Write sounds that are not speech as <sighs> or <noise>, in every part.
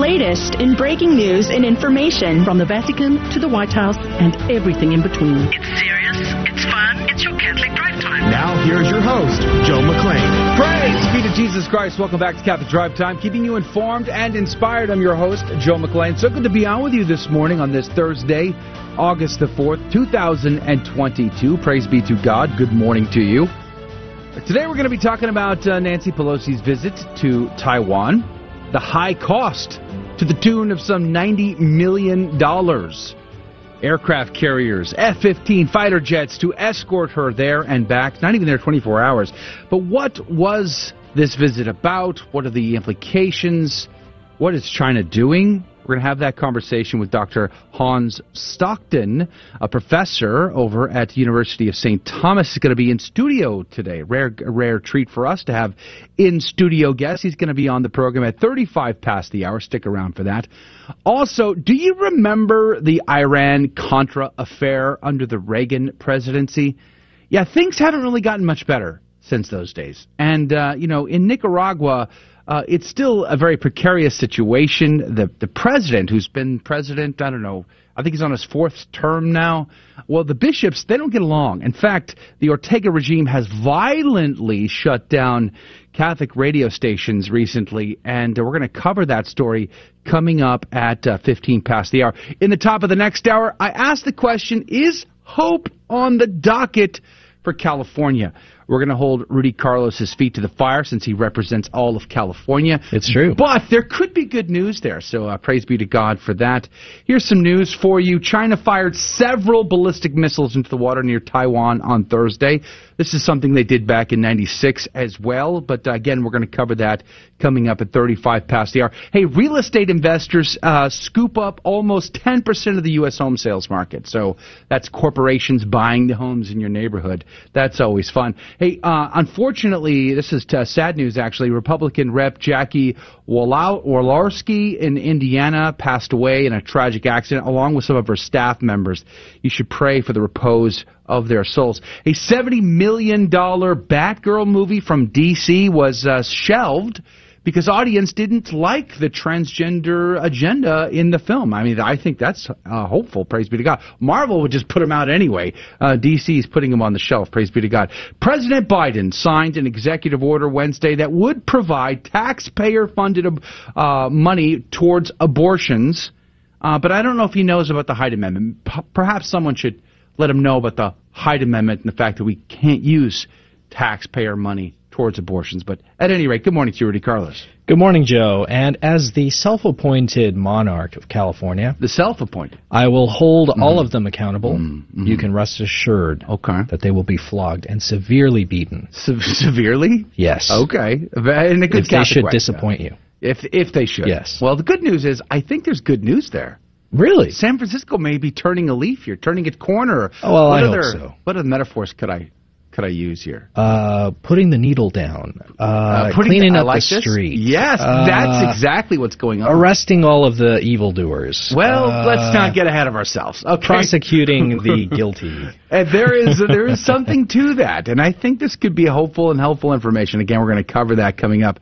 latest in breaking news and information. From the Vatican to the White House and everything in between. It's serious, it's fun, it's your Catholic Drive Time. Now, here's your host, Joe McClain. Praise be to Jesus Christ. Welcome back to Catholic Drive Time, keeping you informed and inspired. I'm your host, Joe McClain. So good to be on with you this morning on this Thursday, August the 4th, 2022. Praise be to God. Good morning to you. Today we're going to be talking about uh, Nancy Pelosi's visit to Taiwan, the high cost to the tune of some $90 million. Aircraft carriers, F 15 fighter jets to escort her there and back, not even there 24 hours. But what was this visit about? What are the implications? What is China doing? We're going to have that conversation with Dr. Hans Stockton, a professor over at the University of St. Thomas. Is going to be in studio today. Rare, rare treat for us to have in studio guests. He's going to be on the program at 35 past the hour. Stick around for that. Also, do you remember the Iran Contra affair under the Reagan presidency? Yeah, things haven't really gotten much better since those days. And, uh, you know, in Nicaragua, uh, it's still a very precarious situation. The the president, who's been president, I don't know, I think he's on his fourth term now. Well, the bishops they don't get along. In fact, the Ortega regime has violently shut down Catholic radio stations recently, and uh, we're going to cover that story coming up at uh, 15 past the hour. In the top of the next hour, I asked the question: Is hope on the docket for California? We're going to hold Rudy Carlos' feet to the fire since he represents all of California. It's true. But there could be good news there, so uh, praise be to God for that. Here's some news for you. China fired several ballistic missiles into the water near Taiwan on Thursday. This is something they did back in 96 as well, but uh, again, we're going to cover that coming up at 35 past the hour. Hey, real estate investors uh, scoop up almost 10% of the U.S. home sales market. So that's corporations buying the homes in your neighborhood. That's always fun. Hey, uh, unfortunately, this is uh, sad news actually. Republican Rep Jackie Walorski in Indiana passed away in a tragic accident along with some of her staff members. You should pray for the repose of their souls. A $70 million Batgirl movie from DC was uh, shelved because audience didn't like the transgender agenda in the film. I mean, I think that's uh, hopeful. Praise be to God. Marvel would just put them out anyway. Uh, DC is putting them on the shelf. Praise be to God. President Biden signed an executive order Wednesday that would provide taxpayer-funded uh, money towards abortions. Uh, but I don't know if he knows about the Hyde Amendment. P- perhaps someone should let him know about the Hyde Amendment and the fact that we can't use taxpayer money towards abortions. But at any rate, good morning to you, Rudy Carlos. Good morning, Joe. And as the self appointed monarch of California, The self appointed. I will hold mm-hmm. all of them accountable. Mm-hmm. You can rest assured Okay. that they will be flogged and severely beaten. Se- severely? Yes. Okay. In a good If they should way. disappoint you. If, if they should. Yes. Well, the good news is, I think there's good news there. Really? San Francisco may be turning a leaf here, turning its corner. Oh, well, what I hope other, so. What other metaphors could I could I use here? Uh, putting the needle down. Uh, Uh, cleaning I up like the this. street. Yes, Uh, that's exactly what's going on. Arresting all of the evildoers. Well, Uh, let's not get ahead of ourselves. Okay. Prosecuting <laughs> the guilty. And there is there is something to that, and I think this could be hopeful and helpful information. Again, we're going to cover that coming up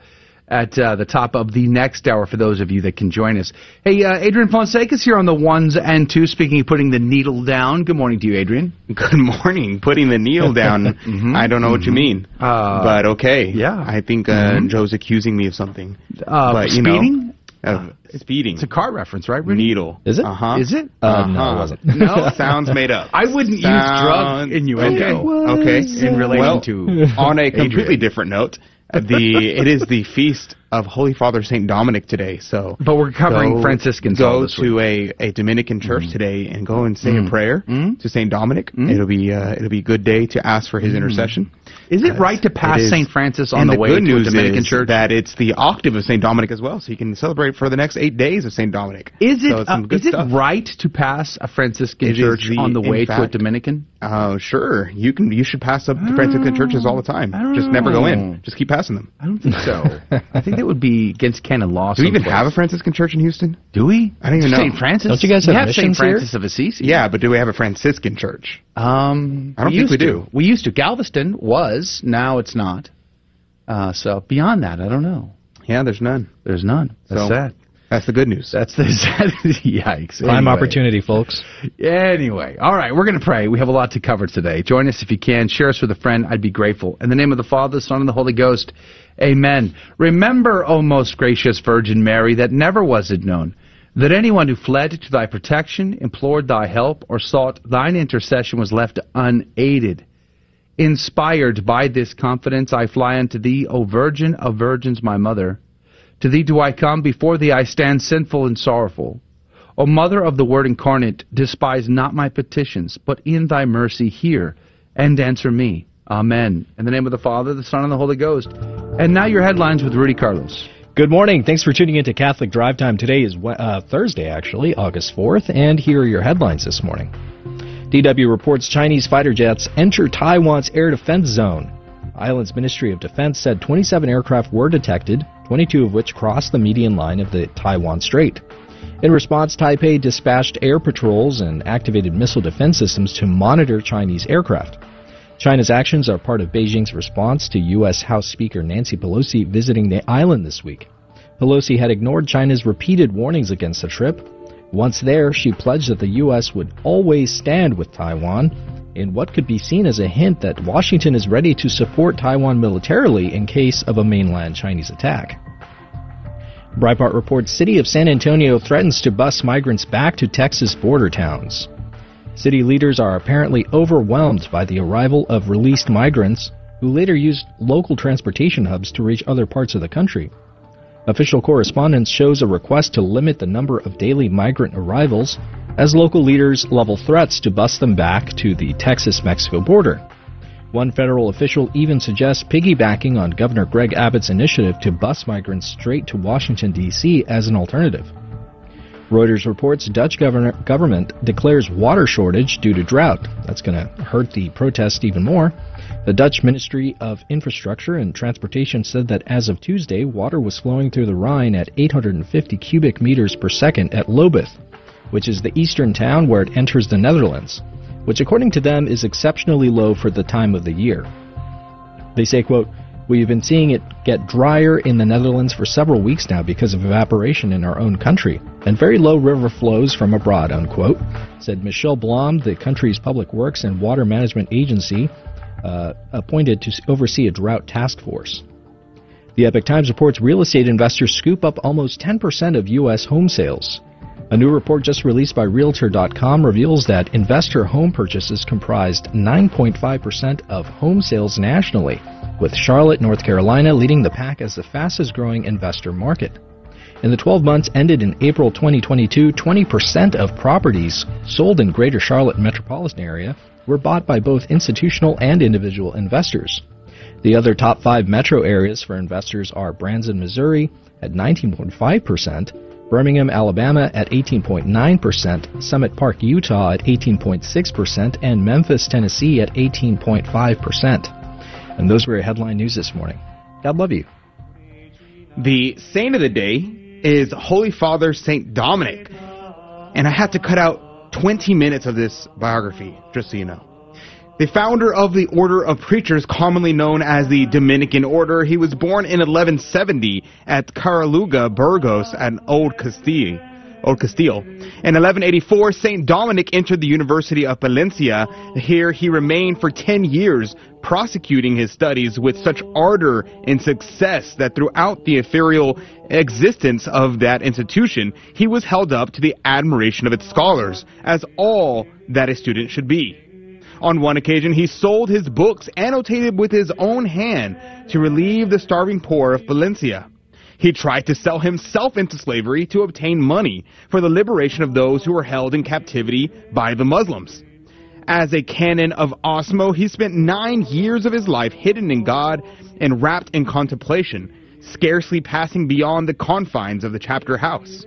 at uh, the top of the next hour for those of you that can join us. Hey, uh, Adrian Fonseca's here on the ones and twos. Speaking of putting the needle down. Good morning to you, Adrian. Good morning. Putting the needle down. <laughs> I don't know what you mean. Uh, but okay. yeah. I think uh, Joe's accusing me of something. Uh, but, you speeding? Know, of speeding. It's a car reference, right? Rudy? needle. Is it? Uh-huh. Is it? Uh, no, Uh-huh. it wasn't. No? <laughs> Sounds made up. I wouldn't use drug Sounds- innuendo Okay. in relation well, to <laughs> on a completely Adrian. different note, the it is the feast of Holy Father Saint Dominic today. So, But we're covering go- Franciscans Go this to a, a Dominican church Mm-hmm. today and go and say a prayer to Saint Dominic. It'll be uh, it'll be a good day to ask for his intercession. Is it right to pass St. Francis on and the, way good to a Dominican is church? that it's the octave of Saint Dominic as well, so you can celebrate for the next eight days of Saint Dominic. Is it So it's uh, good is it right to pass a Franciscan It is church the- on the in way to a Dominican? Uh, sure. You can. You should pass up the Franciscan churches all the time. I don't Just never go in. Just keep passing them. I don't think so. <laughs> I think that would be against canon law. Do we even someplace. have a Franciscan church in Houston? Do we? I don't even know. St. Francis. Don't you guys we have have St. missions here? Francis of Assisi? Yeah, but do we have a Franciscan church? Um, I don't we think used we to. do. We used to. Galveston was. Now it's not. Uh, so beyond that, I don't know. Yeah, there's none. There's none. That's So- sad. That's the good news. That's the <laughs> yikes. Prime Anyway. opportunity, folks. Anyway, all right, we're going to pray. We have a lot to cover today. Join us if you can. Share us with a friend. I'd be grateful. In the name of the Father, the Son, and the Holy Ghost. Amen. Remember, O most gracious Virgin Mary, that never was it known that anyone who fled to thy protection, implored thy help, or sought thine intercession was left unaided. Inspired by this confidence, I fly unto thee, O Virgin of Virgins, my mother. To thee do I come, before thee I stand sinful and sorrowful. O Mother of the Word incarnate, despise not my petitions, but in thy mercy hear and answer me. Amen. In the name of the Father, the Son, and the Holy Ghost. And now your headlines with Rudy Carlos. Good morning. Thanks for tuning in to Catholic Drive Time. Today is uh, Thursday, actually, August 4th, and here are your headlines this morning. DW reports Chinese fighter jets enter Taiwan's air defense zone. Island's Ministry of Defense said 27 aircraft were detected, 22 of which crossed the median line of the Taiwan Strait. In response, Taipei dispatched air patrols and activated missile defense systems to monitor Chinese aircraft. China's actions are part of Beijing's response to U.S. House Speaker Nancy Pelosi visiting the island this week. Pelosi had ignored China's repeated warnings against the trip. Once there, she pledged that the U.S. would always stand with Taiwan in what could be seen as a hint that Washington is ready to support Taiwan militarily in case of a mainland Chinese attack. Breitbart reports City of San Antonio threatens to bus migrants back to Texas border towns. City leaders are apparently overwhelmed by the arrival of released migrants who later used local transportation hubs to reach other parts of the country. Official correspondence shows a request to limit the number of daily migrant arrivals as local leaders level threats to bus them back to the Texas Mexico border. One federal official even suggests piggybacking on Governor Greg Abbott's initiative to bus migrants straight to Washington, D.C. as an alternative. Reuters reports Dutch governor, government declares water shortage due to drought. That's going to hurt the protest even more. The Dutch Ministry of Infrastructure and Transportation said that as of Tuesday, water was flowing through the Rhine at 850 cubic meters per second at Lobith, which is the eastern town where it enters the Netherlands, which according to them is exceptionally low for the time of the year. They say, quote, We've been seeing it get drier in the Netherlands for several weeks now because of evaporation in our own country, and very low river flows from abroad, unquote, said Michel Blom, the country's public works and water management agency, uh, appointed to oversee a drought task force. The Epoch Times reports real estate investors scoop up almost 10% of U.S. home sales. A new report just released by Realtor.com reveals that investor home purchases comprised 9.5% of home sales nationally, with Charlotte, North Carolina leading the pack as the fastest growing investor market. In the 12 months ended in April 2022, 20% of properties sold in Greater Charlotte metropolitan area were bought by both institutional and individual investors. The other top five metro areas for investors are Branson, Missouri at 19.5%, Birmingham, Alabama at 18.9%, Summit Park, Utah at 18.6%, and Memphis, Tennessee at 18.5%. And those were your headline news this morning. God love you. The saint of the day is Holy Father Saint Dominic. And I had to cut out 20 minutes of this biography, just so you know. The founder of the Order of Preachers, commonly known as the Dominican Order, he was born in 1170 at Caleruega, Burgos, at Old Castile. Old Castile. In 1184, St. Dominic entered the University of Palencia. Here he remained for 10 years, prosecuting his studies with such ardor and success that throughout the ethereal existence of that institution, he was held up to the admiration of its scholars, as all that a student should be. On one occasion, he sold his books annotated with his own hand to relieve the starving poor of Palencia. He tried to sell himself into slavery to obtain money for the liberation of those who were held in captivity by the Muslims. As a canon of Osma, he spent nine years of his life hidden in God and wrapped in contemplation, scarcely passing beyond the confines of the chapter house.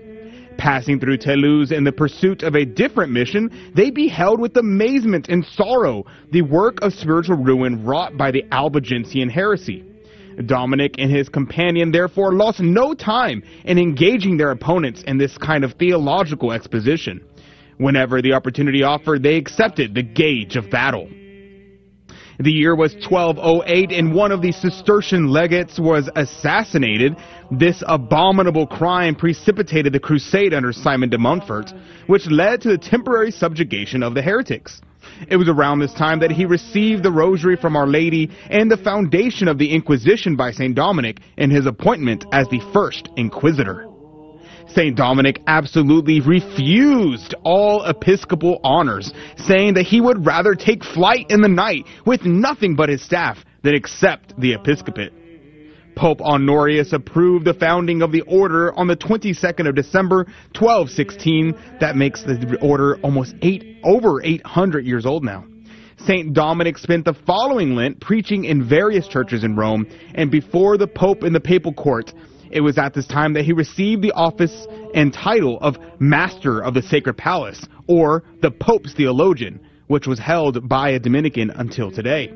Passing through Toulouse in the pursuit of a different mission, they beheld with amazement and sorrow the work of spiritual ruin wrought by the Albigensian heresy. Dominic and his companion therefore lost no time in engaging their opponents in this kind of theological exposition. Whenever the opportunity offered, they accepted the gauge of battle. The year was 1208 and one of the Cistercian legates was assassinated. This abominable crime precipitated the crusade under Simon de Montfort, which led to the temporary subjugation of the heretics. It was around this time that he received the rosary from Our Lady and the foundation of the Inquisition by St. Dominic in his appointment as the first inquisitor. St. Dominic absolutely refused all episcopal honors, saying that he would rather take flight in the night with nothing but his staff than accept the episcopate. Pope Honorius approved the founding of the order on the 22nd of December 1216. That makes the order almost eight over 800 years old now. St. Dominic spent the following Lent preaching in various churches in Rome and before the Pope in the papal court. It was at this time that he received the office and title of Master of the Sacred Palace, or the Pope's Theologian, which was held by a Dominican until today.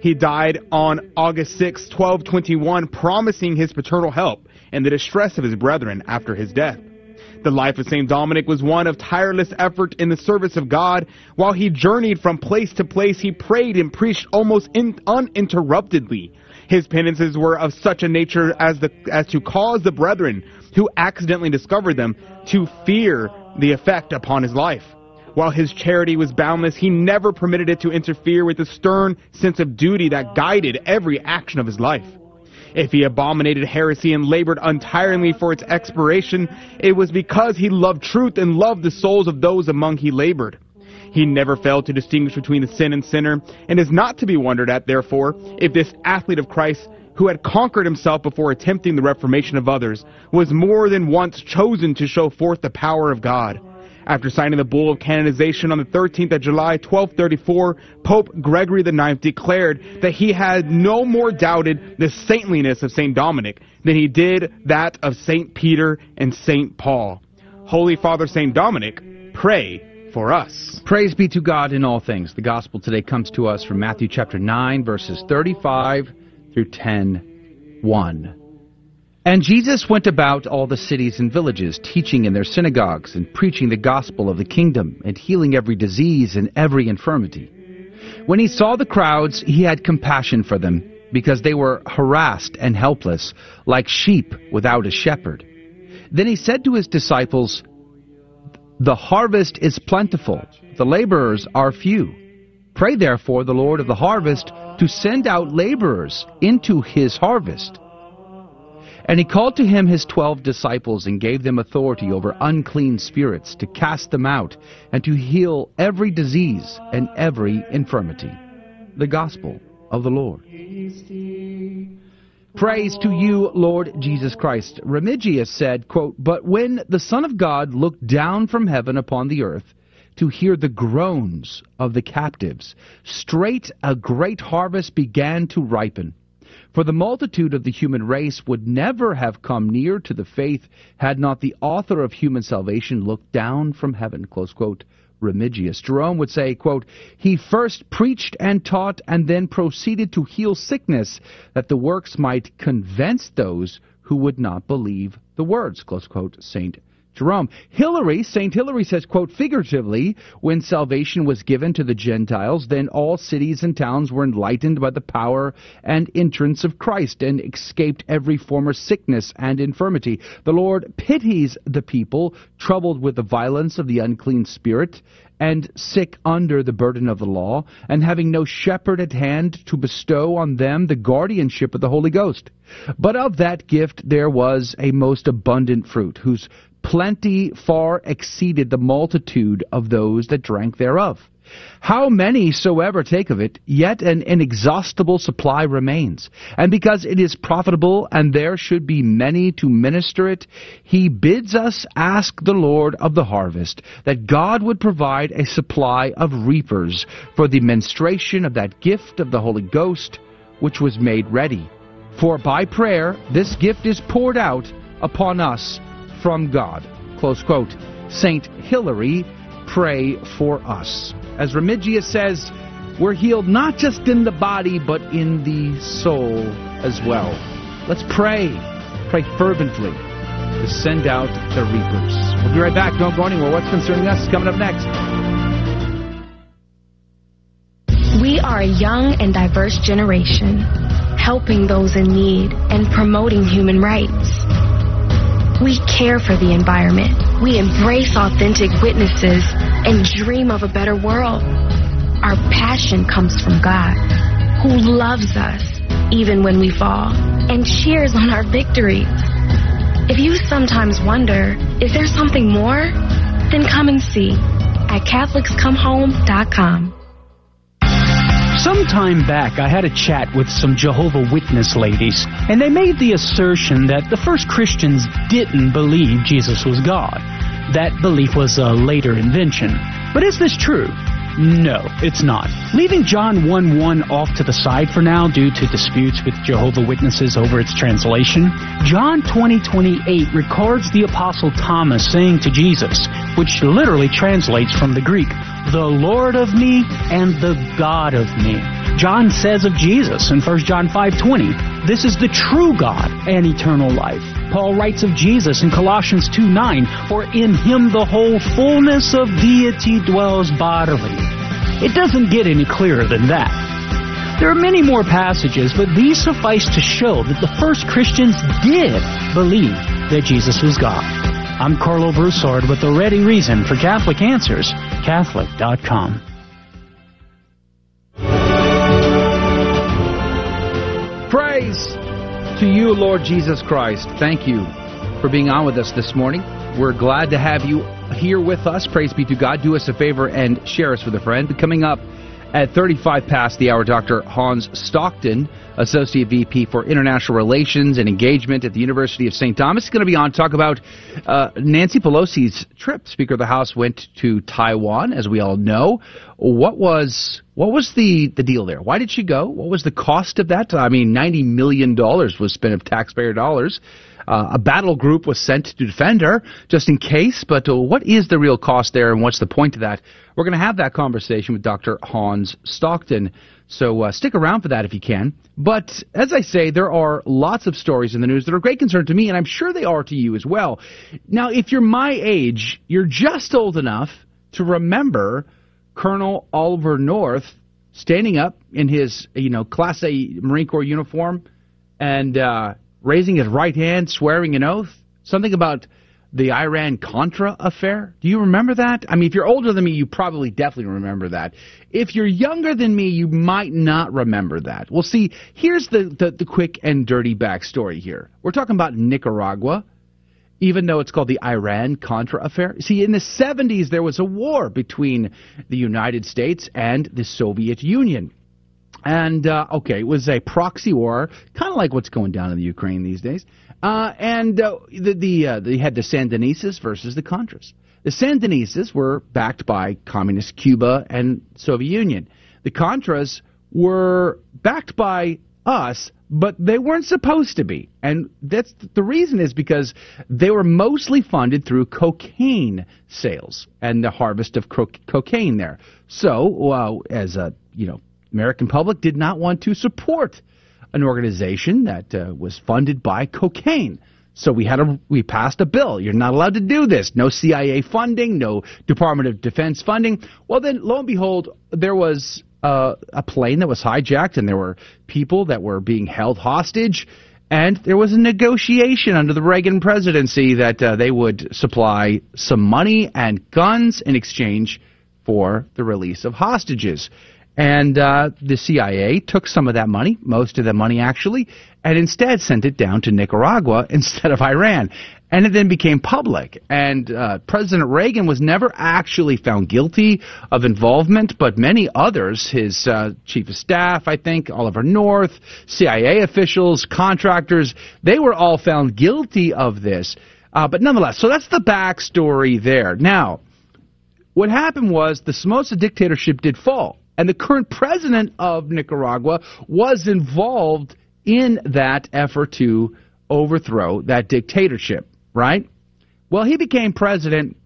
He died on August 6, 1221, promising his paternal help and the distress of his brethren after his death. The life of St. Dominic was one of tireless effort in the service of God. While he journeyed from place to place, he prayed and preached almost in, uninterruptedly. His penances were of such a nature as, the, as to cause the brethren who accidentally discovered them to fear the effect upon his life. While his charity was boundless, he never permitted it to interfere with the stern sense of duty that guided every action of his life. If he abominated heresy and labored untiringly for its expiration, it was because he loved truth and loved the souls of those among he labored. He never failed to distinguish between the sin and sinner, and is not to be wondered at, therefore, if this athlete of Christ, who had conquered himself before attempting the reformation of others, was more than once chosen to show forth the power of God. After signing the bull of canonization on the 13th of July, 1234, Pope Gregory IX declared that he had no more doubted the saintliness of St. Dominic than he did that of St. Peter and St. Paul. Holy Father St. Dominic, pray for us. Praise be to God in all things. The gospel today comes to us from Matthew chapter 9, verses 35 through 10, 1. And Jesus went about all the cities and villages, teaching in their synagogues and preaching the gospel of the kingdom and healing every disease and every infirmity. When he saw the crowds, he had compassion for them because they were harassed and helpless, like sheep without a shepherd. Then he said to his disciples, the harvest is plentiful, the laborers are few. Pray therefore the Lord of the harvest to send out laborers into his harvest. And he called to him his twelve disciples and gave them authority over unclean spirits to cast them out and to heal every disease and every infirmity. The Gospel of the Lord. Praise to you, Lord Jesus Christ. Remigius said, quote, But when the Son of God looked down from heaven upon the earth to hear the groans of the captives, straight a great harvest began to ripen. For the multitude of the human race would never have come near to the faith had not the author of human salvation looked down from heaven. Remigius. Jerome would say, quote, He first preached and taught and then proceeded to heal sickness, that the works might convince those who would not believe the words, close quote, St. Jerome. Hilary, St. Hilary says, quote, figuratively, when salvation was given to the Gentiles, then all cities and towns were enlightened by the power and entrance of Christ and escaped every former sickness and infirmity. The Lord pities the people troubled with the violence of the unclean spirit and sick under the burden of the law, and having no shepherd at hand to bestow on them the guardianship of the Holy Ghost. But of that gift there was a most abundant fruit, whose plenty far exceeded the multitude of those that drank thereof. How many soever take of it, yet an inexhaustible supply remains. And because it is profitable, and there should be many to minister it, he bids us ask the Lord of the harvest that God would provide a supply of reapers for the ministration of that gift of the Holy Ghost, which was made ready. For by prayer this gift is poured out upon us from God. Close quote. Saint Hilary, pray for us. As Remigius says, we're healed not just in the body, but in the soul as well. Let's pray. Pray fervently to send out the reapers. We'll be right back. Don't go anywhere. What's concerning us is coming up next. We are a young and diverse generation, helping those in need and promoting human rights. We care for the environment. We embrace authentic witnesses and dream of a better world. Our passion comes from God, who loves us even when we fall and cheers on our victories. If you sometimes wonder, is there something more? Then come and see at CatholicsComeHome.com. Some time back, I had a chat with some Jehovah Witness ladies, and they made the assertion that the first Christians didn't believe Jesus was God. That belief was a later invention. But is this true? No, it's not. Leaving John 1 1 off to the side for now due to disputes with Jehovah Witnesses over its translation, John 20 28 records the Apostle Thomas saying to Jesus, which literally translates from the Greek, the Lord of me and the God of me. John says of Jesus in 1 John 5:20, this is the true God and eternal life. Paul writes of Jesus in Colossians 2:9, for in him the whole fullness of deity dwells bodily. It doesn't get any clearer than that. There are many more passages, but these suffice to show that the first Christians did believe that Jesus was God. I'm Karlo Broussard with the ready reason for Catholic Answers, Catholic.com. Praise to you, Lord Jesus Christ. Thank you for being on with us this morning. We're glad to have you here with us. Praise be to God. Do us a favor and share us with a friend. Coming up at 35 past the hour, Dr. Hans Stockton, Associate VP for International Relations and Engagement at the University of St. Thomas, is going to be on to talk about uh, Nancy Pelosi's trip. Speaker of the House went to Taiwan, as we all know. What was what was the, the deal there? Why did she go? What was the cost of that? I mean, $90 million was spent of taxpayer dollars. Uh, a battle group was sent to defend her just in case, but uh, what is the real cost there and what's the point of that? We're going to have that conversation with Dr. Hans Stockton. So uh, stick around for that if you can. But as I say, there are lots of stories in the news that are great concern to me, and I'm sure they are to you as well. Now, if you're my age, you're just old enough to remember Colonel Oliver North standing up in his, you know, Class A Marine Corps uniform and uh, raising his right hand, swearing an oath. Something about the Iran Contra affair. Do you remember that? I mean, if you're older than me, you probably definitely remember that. If you're younger than me, you might not remember that. Well, see, here's the, the, the quick and dirty backstory here. We're talking about Nicaragua, even though it's called the Iran Contra affair. See, in the 70s, there was a war between the United States and the Soviet Union. And, uh, okay, it was a proxy war, kind of like what's going down in the Ukraine these days. Uh, and uh, the, the uh, they had the Sandinistas versus the Contras. The Sandinistas were backed by communist Cuba and Soviet Union. The Contras were backed by us, but they weren't supposed to be. And that's the reason is because they were mostly funded through cocaine sales and the harvest of co- cocaine there. So, well, as a you know American public did not want to support an organization that uh, was funded by cocaine. So we had a we passed a bill. You're not allowed to do this. No CIA funding, no Department of Defense funding. Well, then lo and behold, there was uh, a plane that was hijacked, and there were people that were being held hostage. And there was a negotiation under the Reagan presidency that uh, they would supply some money and guns in exchange for the release of hostages. And uh, the CIA took some of that money, most of the money actually, and instead sent it down to Nicaragua <laughs> instead of Iran. And it then became public. And uh, President Reagan was never actually found guilty of involvement, but many others, his uh, chief of staff, I think, Oliver North, CIA officials, contractors, they were all found guilty of this. Uh, but nonetheless, so that's the backstory there. Now, what happened was the Somoza dictatorship did fall and the current president of Nicaragua was involved in that effort to overthrow that dictatorship, right? Well, he became president,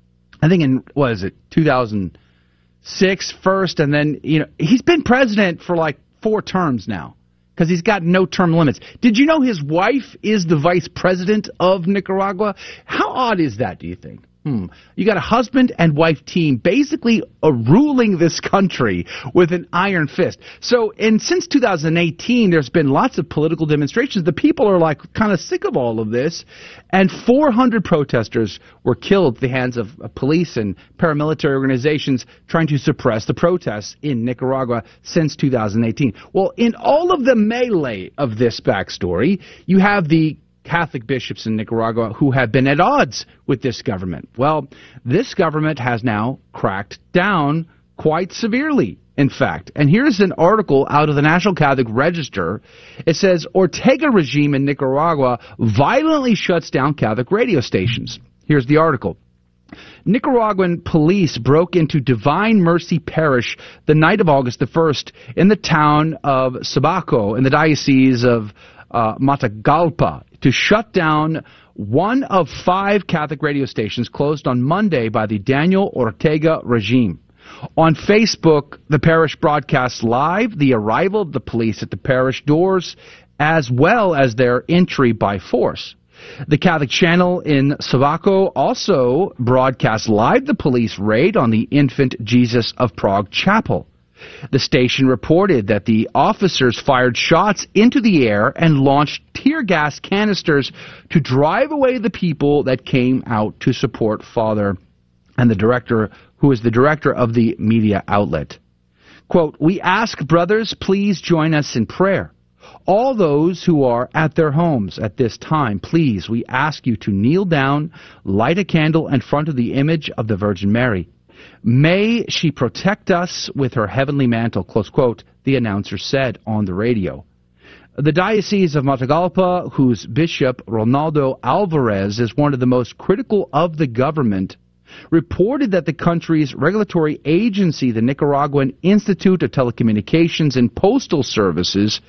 I think in, was it, 2006 first, and then, you know, he's been president for like four terms now because he's got no term limits. Did you know his wife is the vice president of Nicaragua? How odd is that, do you think? Hmm. You got a husband and wife team basically uh, ruling this country with an iron fist. So, and since 2018, there's been lots of political demonstrations. The people are like kind of sick of all of this, and 400 protesters were killed at the hands of uh, police and paramilitary organizations trying to suppress the protests in Nicaragua since 2018. Well, in all of the melee of this backstory, you have the Catholic bishops in Nicaragua who have been at odds with this government. Well, this government has now cracked down quite severely, in fact. And here's an article out of the National Catholic Register. It says Ortega regime in Nicaragua violently shuts down Catholic radio stations. Here's the article. Nicaraguan police broke into Divine Mercy Parish the night of August the 1st in the town of Sébaco in the diocese of uh, Matagalpa to shut down one of five Catholic radio stations closed on Monday by the Daniel Ortega regime. On Facebook, the parish broadcasts live the arrival of the police at the parish doors as well as their entry by force. The Catholic channel in Sébaco also broadcasts live the police raid on the Infant Jesus of Prague chapel. The station reported that the officers fired shots into the air and launched tear gas canisters to drive away the people that came out to support Father and the director, who is the director of the media outlet. Quote, We ask brothers, please join us in prayer. All those who are at their homes at this time, please, we ask you to kneel down, light a candle in front of the image of the Virgin Mary. May she protect us with her heavenly mantle, close quote, the announcer said on the radio. The Diocese of Matagalpa, whose Bishop Rolando Alvarez is one of the most critical of the government, reported that the country's regulatory agency, the Nicaraguan Institute of Telecommunications and Postal Services,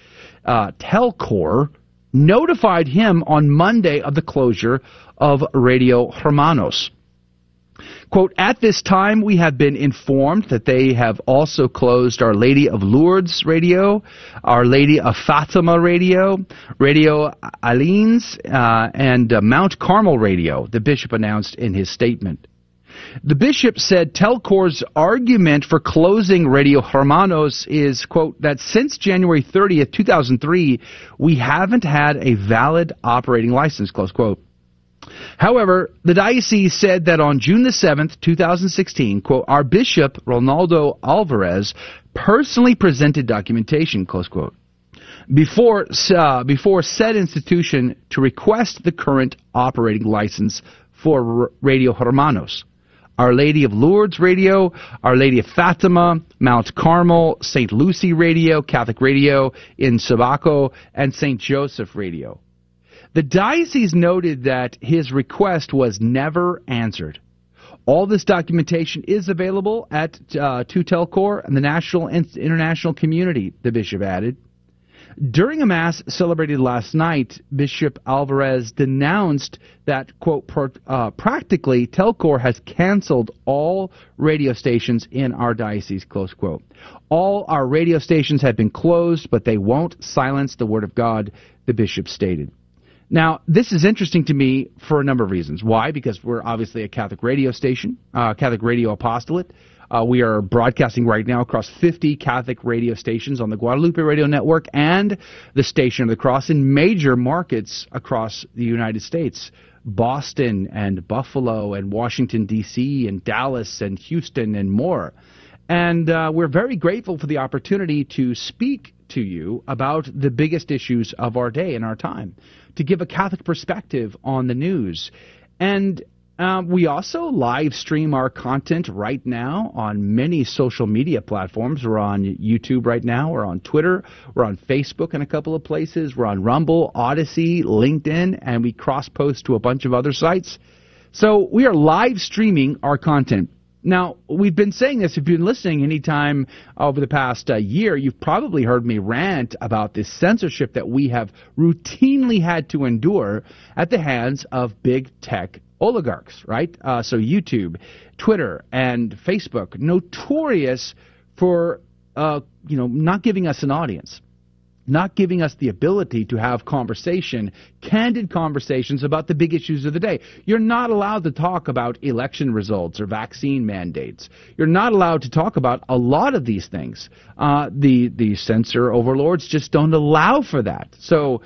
uh, Telcor, notified him on Monday of the closure of Radio Hermanos. Quote, at this time, we have been informed that they have also closed Our Lady of Lourdes radio, Our Lady of Fatima radio, Radio Alines, uh, and uh, Mount Carmel radio, the bishop announced in his statement. The bishop said Telcor's argument for closing Radio Hermanos is, quote, that since January 30th, 2003, we haven't had a valid operating license, close quote. However, the diocese said that on June the 7th, 2016, quote, our bishop, Rolando Alvarez, personally presented documentation, close quote, before, uh, before said institution to request the current operating license for Radio Hermanos. Our Lady of Lourdes Radio, Our Lady of Fatima, Mount Carmel, St. Lucie Radio, Catholic Radio in Sébaco, and St. Joseph Radio. The diocese noted that his request was never answered. All this documentation is available at uh, Tutelcor and the national and international community, the bishop added. During a mass celebrated last night, Bishop Alvarez denounced that, quote, uh, practically Telcor has canceled all radio stations in our diocese, close quote. All our radio stations have been closed, but they won't silence the word of God, the bishop stated. Now, this is interesting to me for a number of reasons. Why? Because we're obviously a Catholic radio station, uh, Catholic radio apostolate. Uh, we are broadcasting right now across 50 Catholic radio stations on the Guadalupe Radio Network and the Station of the Cross in major markets across the United States. Boston and Buffalo and Washington, D.C., and Dallas and Houston and more. And uh, we're very grateful for the opportunity to speak to you about the biggest issues of our day and our time to give a Catholic perspective on the news. And um, we also live stream our content right now on many social media platforms. We're on YouTube right now. We're on Twitter. We're on Facebook in a couple of places. We're on Rumble, Odysee, LinkedIn, and we cross post to a bunch of other sites. So we are live streaming our content. Now, we've been saying this. If you've been listening anytime over the past uh, year, you've probably heard me rant about this censorship that we have routinely had to endure at the hands of big tech oligarchs, right? Uh, so YouTube, Twitter, and Facebook, notorious for uh, you know not giving us an audience. Not giving us the ability to have conversation, candid conversations about the big issues of the day. You're not allowed to talk about election results or vaccine mandates. You're not allowed to talk about a lot of these things. Uh, the the censor overlords just don't allow for that. So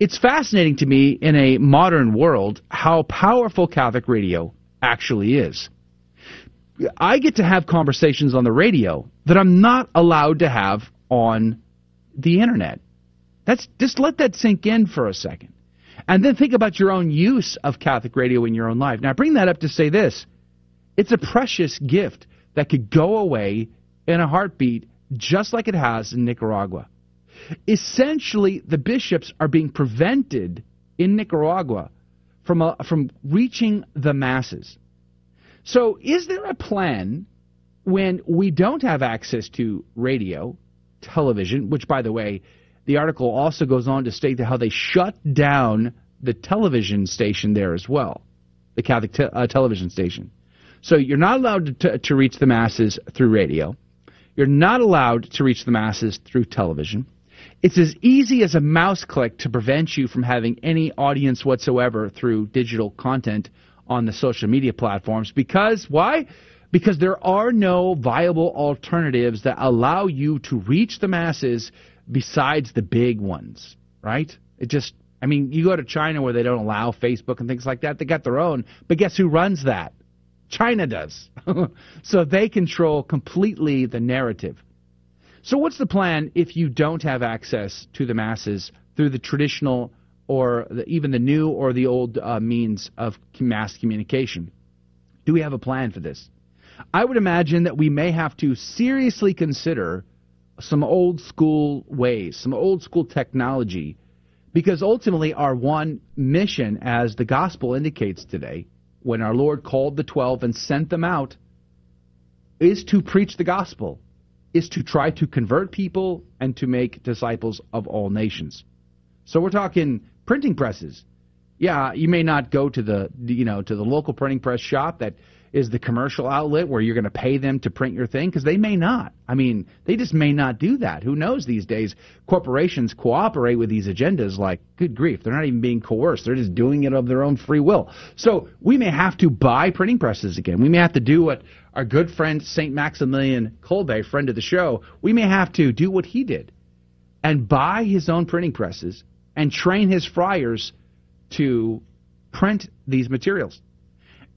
it's fascinating to me in a modern world how powerful Catholic radio actually is. I get to have conversations on the radio that I'm not allowed to have on the internet. That's just let that sink in for a second. And then think about your own use of Catholic radio in your own life. Now I bring that up to say this. It's a precious gift that could go away in a heartbeat just like it has in Nicaragua. Essentially, the bishops are being prevented in Nicaragua from, a, from reaching the masses. So, is there a plan when we don't have access to radio, television, which, by the way, the article also goes on to state how they shut down the television station there as well, the Catholic te- uh, television station. So you're not allowed to, to reach the masses through radio. You're not allowed to reach the masses through television. It's as easy as a mouse click to prevent you from having any audience whatsoever through digital content on the social media platforms. Because, why? Because there are no viable alternatives that allow you to reach the masses besides the big ones, right? It just, I mean, you go to China where they don't allow Facebook and things like that. They got their own. But guess who runs that? China does. <laughs> so they control completely the narrative. So, what's the plan if you don't have access to the masses through the traditional or the, even the new or the old uh, means of mass communication? Do we have a plan for this? I would imagine that we may have to seriously consider some old school ways, some old school technology, because ultimately our one mission, as the gospel indicates today, when our Lord called the twelve and sent them out, is to preach the gospel, is to try to convert people and to make disciples of all nations. So we're talking printing presses. Yeah, you may not go to the you know to the local printing press shop that is the commercial outlet where you're going to pay them to print your thing because they may not. I mean, they just may not do that. Who knows these days? Corporations cooperate with these agendas like, good grief, they're not even being coerced. They're just doing it of their own free will. So we may have to buy printing presses again. We may have to do what our good friend St. Maximilian Kolbe, friend of the show, we may have to do what he did and buy his own printing presses and train his friars to print these materials.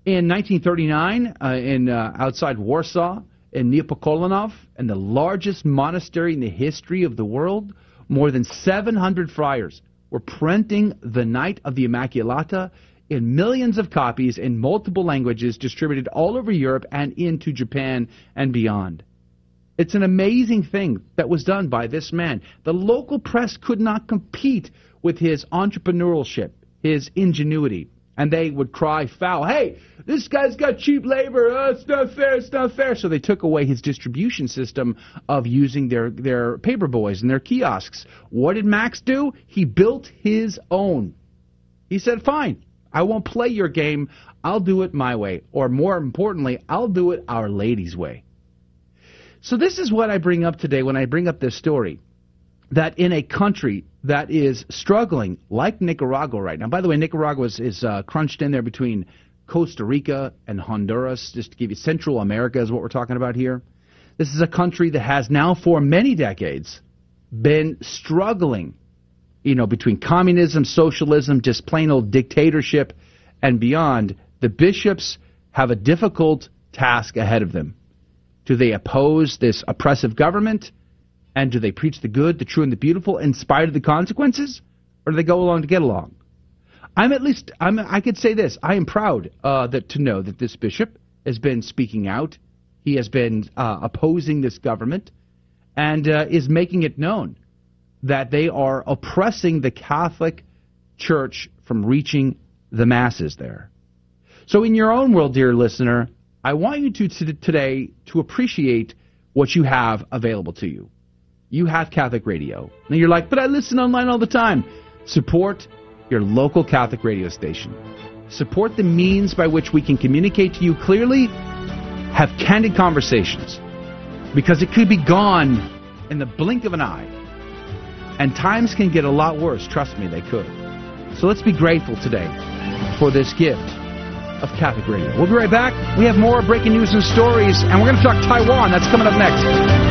In 1939, uh, in uh, outside Warsaw, in Niepokolanów, and the largest monastery in the history of the world, more than 700 friars were printing the Knight of the Immaculata in millions of copies in multiple languages distributed all over Europe and into Japan and beyond. It's an amazing thing that was done by this man. The local press could not compete with his entrepreneurship, his ingenuity and they would cry foul. Hey, this guy's got cheap labor. Oh, it's not fair. It's not fair. So they took away his distribution system of using their their paper boys and their kiosks. What did Max do? He built his own. He said, "Fine, I won't play your game. I'll do it my way, or more importantly, I'll do it Our Lady's way." So this is what I bring up today when I bring up this story that in a country that is struggling like Nicaragua right now. By the way, Nicaragua is, is uh, crunched in there between Costa Rica and Honduras, just to give you Central America is what we're talking about here. This is a country that has now for many decades been struggling, you know, between communism, socialism, just plain old dictatorship and beyond. The bishops have a difficult task ahead of them. Do they oppose this oppressive government? And do they preach the good, the true, and the beautiful in spite of the consequences? Or do they go along to get along? I'm at least, I'm, I could say this. I am proud uh, that to know that this bishop has been speaking out. He has been uh, opposing this government and uh, is making it known that they are oppressing the Catholic Church from reaching the masses there. So, in your own world, dear listener, I want you to, to today to appreciate what you have available to you you have Catholic radio. And you're like, but I listen online all the time. Support your local Catholic radio station. Support the means by which we can communicate to you clearly, have candid conversations, because it could be gone in the blink of an eye. And times can get a lot worse. Trust me, they could. So let's be grateful today for this gift of Catholic Radio. We'll be right back. We have more breaking news and stories, and we're going to talk Taiwan. That's coming up next.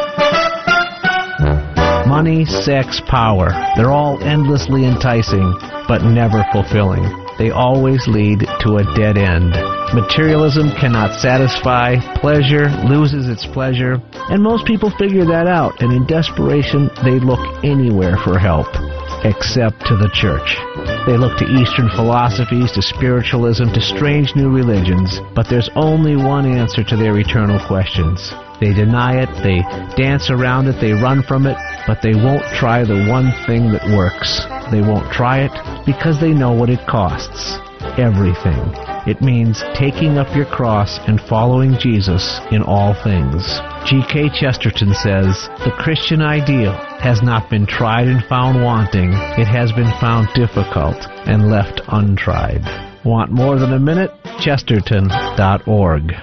Money, sex, power. They're all endlessly enticing, but never fulfilling. They always lead to a dead end. Materialism cannot satisfy, pleasure loses its pleasure, and most people figure that out, and in desperation, they look anywhere for help except to the church. They look to Eastern philosophies, to spiritualism, to strange new religions, but there's only one answer to their eternal questions. They deny it, they dance around it, they run from it, but they won't try the one thing that works. They won't try it because they know what it costs. Everything. It means taking up your cross and following Jesus in all things. G.K. Chesterton says, The Christian ideal has not been tried and found wanting, it has been found difficult and left untried. Want more than a minute? Chesterton.org.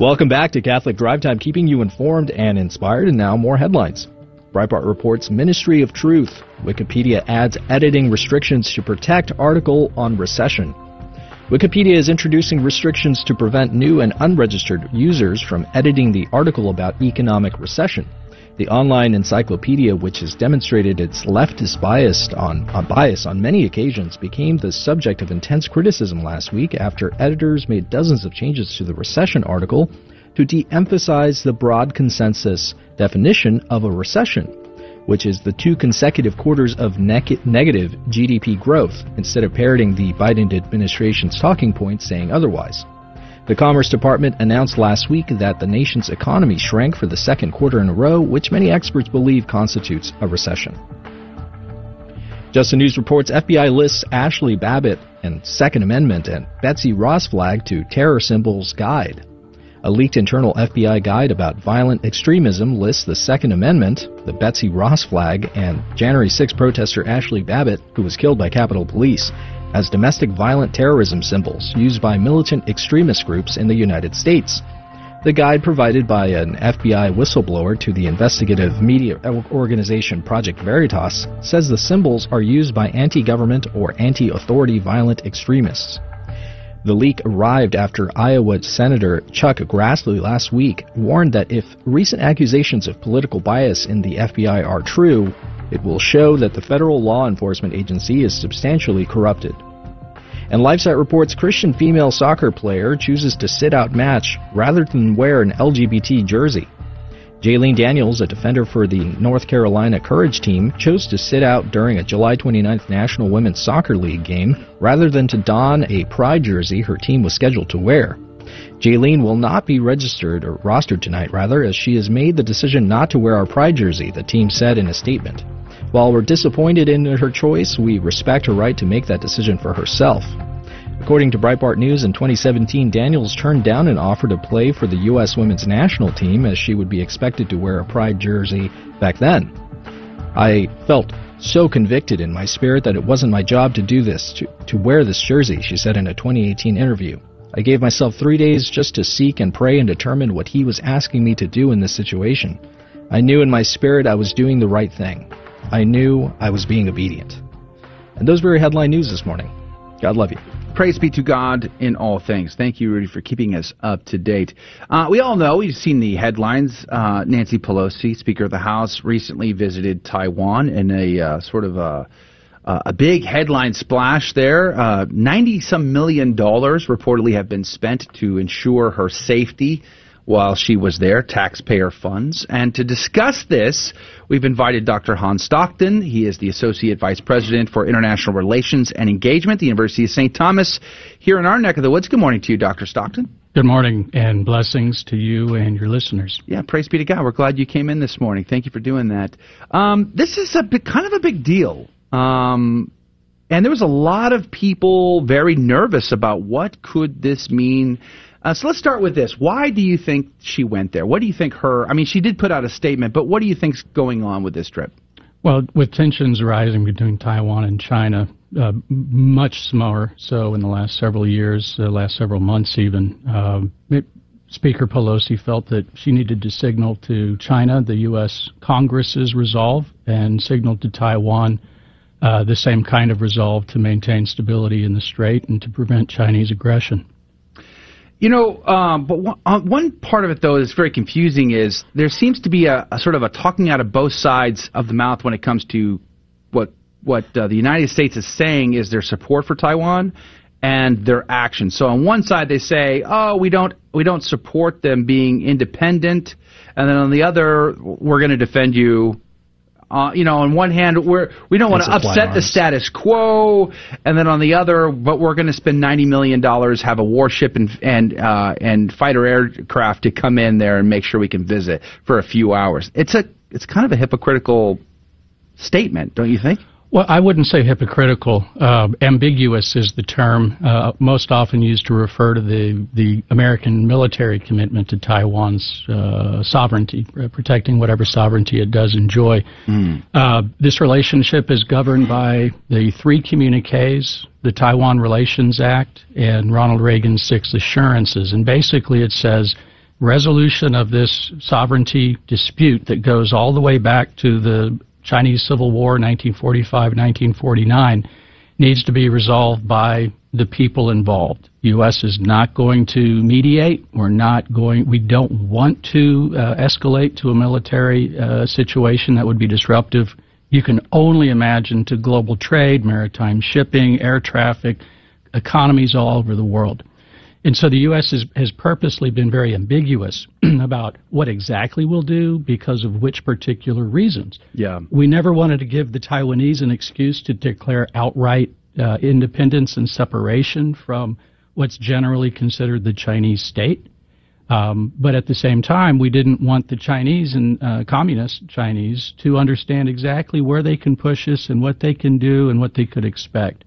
Welcome back to Catholic Drive Time, keeping you informed and inspired. And now more headlines. Breitbart reports Ministry of Truth. Wikipedia adds editing restrictions to protect article on recession. Wikipedia is introducing restrictions to prevent new and unregistered users from editing the article about economic recession. The online encyclopedia, which has demonstrated its leftist bias on, uh, bias on many occasions, became the subject of intense criticism last week after editors made dozens of changes to the recession article to de emphasize the broad consensus definition of a recession, which is the two consecutive quarters of ne- negative GDP growth, instead of parroting the Biden administration's talking points saying otherwise. The Commerce Department announced last week that the nation's economy shrank for the second quarter in a row, which many experts believe constitutes a recession. Just the News reports FBI lists Ashli Babbitt and Second Amendment and Betsy Ross flag to terror symbols guide. A leaked internal FBI guide about violent extremism lists the Second Amendment, the Betsy Ross flag, and January 6 protester Ashli Babbitt, who was killed by Capitol Police, as domestic violent terrorism symbols used by militant extremist groups in the United States. The guide provided by an FBI whistleblower to the investigative media organization Project Veritas says the symbols are used by anti government or anti authority violent extremists. The leak arrived after Iowa Senator Chuck Grassley last week warned that if recent accusations of political bias in the FBI are true, it will show that the federal law enforcement agency is substantially corrupted. And LifeSite reports Christian female soccer player chooses to sit out match rather than wear an LGBT jersey. Jaelene Daniels, a defender for the North Carolina Courage team, chose to sit out during a July 29th National Women's Soccer League game rather than to don a pride jersey her team was scheduled to wear. Jaelene will not be registered or rostered tonight, rather, as she has made the decision not to wear our pride jersey, the team said in a statement. While we're disappointed in her choice, we respect her right to make that decision for herself. According to Breitbart News, in 2017, Daniels turned down an offer to play for the U.S. women's national team as she would be expected to wear a pride jersey back then. I felt so convicted in my spirit that it wasn't my job to do this, to, to wear this jersey, she said in a 2018 interview. I gave myself three days just to seek and pray and determine what he was asking me to do in this situation. I knew in my spirit I was doing the right thing. I knew I was being obedient. And those were your headline news this morning. God love you. Praise be to God in all things. Thank you, Rudy, for keeping us up to date. Uh, we all know, we've seen the headlines. Uh, Nancy Pelosi, Speaker of the House, recently visited Taiwan in a uh, sort of a, a big headline splash there. 90 uh, some million dollars reportedly have been spent to ensure her safety while she was there, taxpayer funds. And to discuss this, we've invited Dr. Hans Stockton. He is the Associate Vice President for International Relations and Engagement at the University of St. Thomas here in our neck of the woods. Good morning to you, Dr. Stockton. Good morning and blessings to you and your listeners. Yeah, praise be to God. We're glad you came in this morning. Thank you for doing that. Um, this is a big, kind of a big deal. Um, and there was a lot of people very nervous about what could this mean. Uh, so let's start with this. Why do you think she went there? What do you think her? I mean, she did put out a statement, but what do you think's going on with this trip? Well, with tensions rising between Taiwan and China, uh, much smaller so in the last several years, the uh, last several months even. Um, it, Speaker Pelosi felt that she needed to signal to China the U.S. Congress's resolve and signal to Taiwan uh, the same kind of resolve to maintain stability in the strait and to prevent Chinese aggression. You know, um, but one, uh, one, part of it though that's very confusing is there seems to be a, a, sort of a talking out of both sides of the mouth when it comes to what what uh, the United States is saying is their support for Taiwan and their actions. So on one side they say, "Oh, we don't we don't support them being independent," and then on the other, we're going to defend you uh, you know, on one hand, we're we don't want to upset the status quo, and then on the other, but we're going to spend ninety million dollars, have a warship and and uh, and fighter aircraft to come in there and make sure we can visit for a few hours. It's a it's kind of a hypocritical statement, don't you think? Well, I wouldn't say hypocritical. Uh, ambiguous is the term uh, most often used to refer to the, the American military commitment to Taiwan's uh, sovereignty, uh, protecting whatever sovereignty it does enjoy. Mm. this relationship is governed by the three communiques, the Taiwan Relations Act, and Ronald Reagan's six assurances. And basically it says resolution of this sovereignty dispute that goes all the way back to the Chinese Civil War, 1945-1949, needs to be resolved by the people involved. U.S. is not going to mediate. We're not going. We don't want to uh, escalate to a military uh, situation that would be disruptive. You can only imagine to global trade, maritime shipping, air traffic, economies all over the world. And so the U.S. has, has purposely been very ambiguous <clears throat> about what exactly we'll do because of which particular reasons. Yeah. We never wanted to give the Taiwanese an excuse to declare outright uh, independence and separation from what's generally considered the Chinese state. Um, but at the same time, we didn't want the Chinese and uh, communist Chinese to understand exactly where they can push us and what they can do and what they could expect.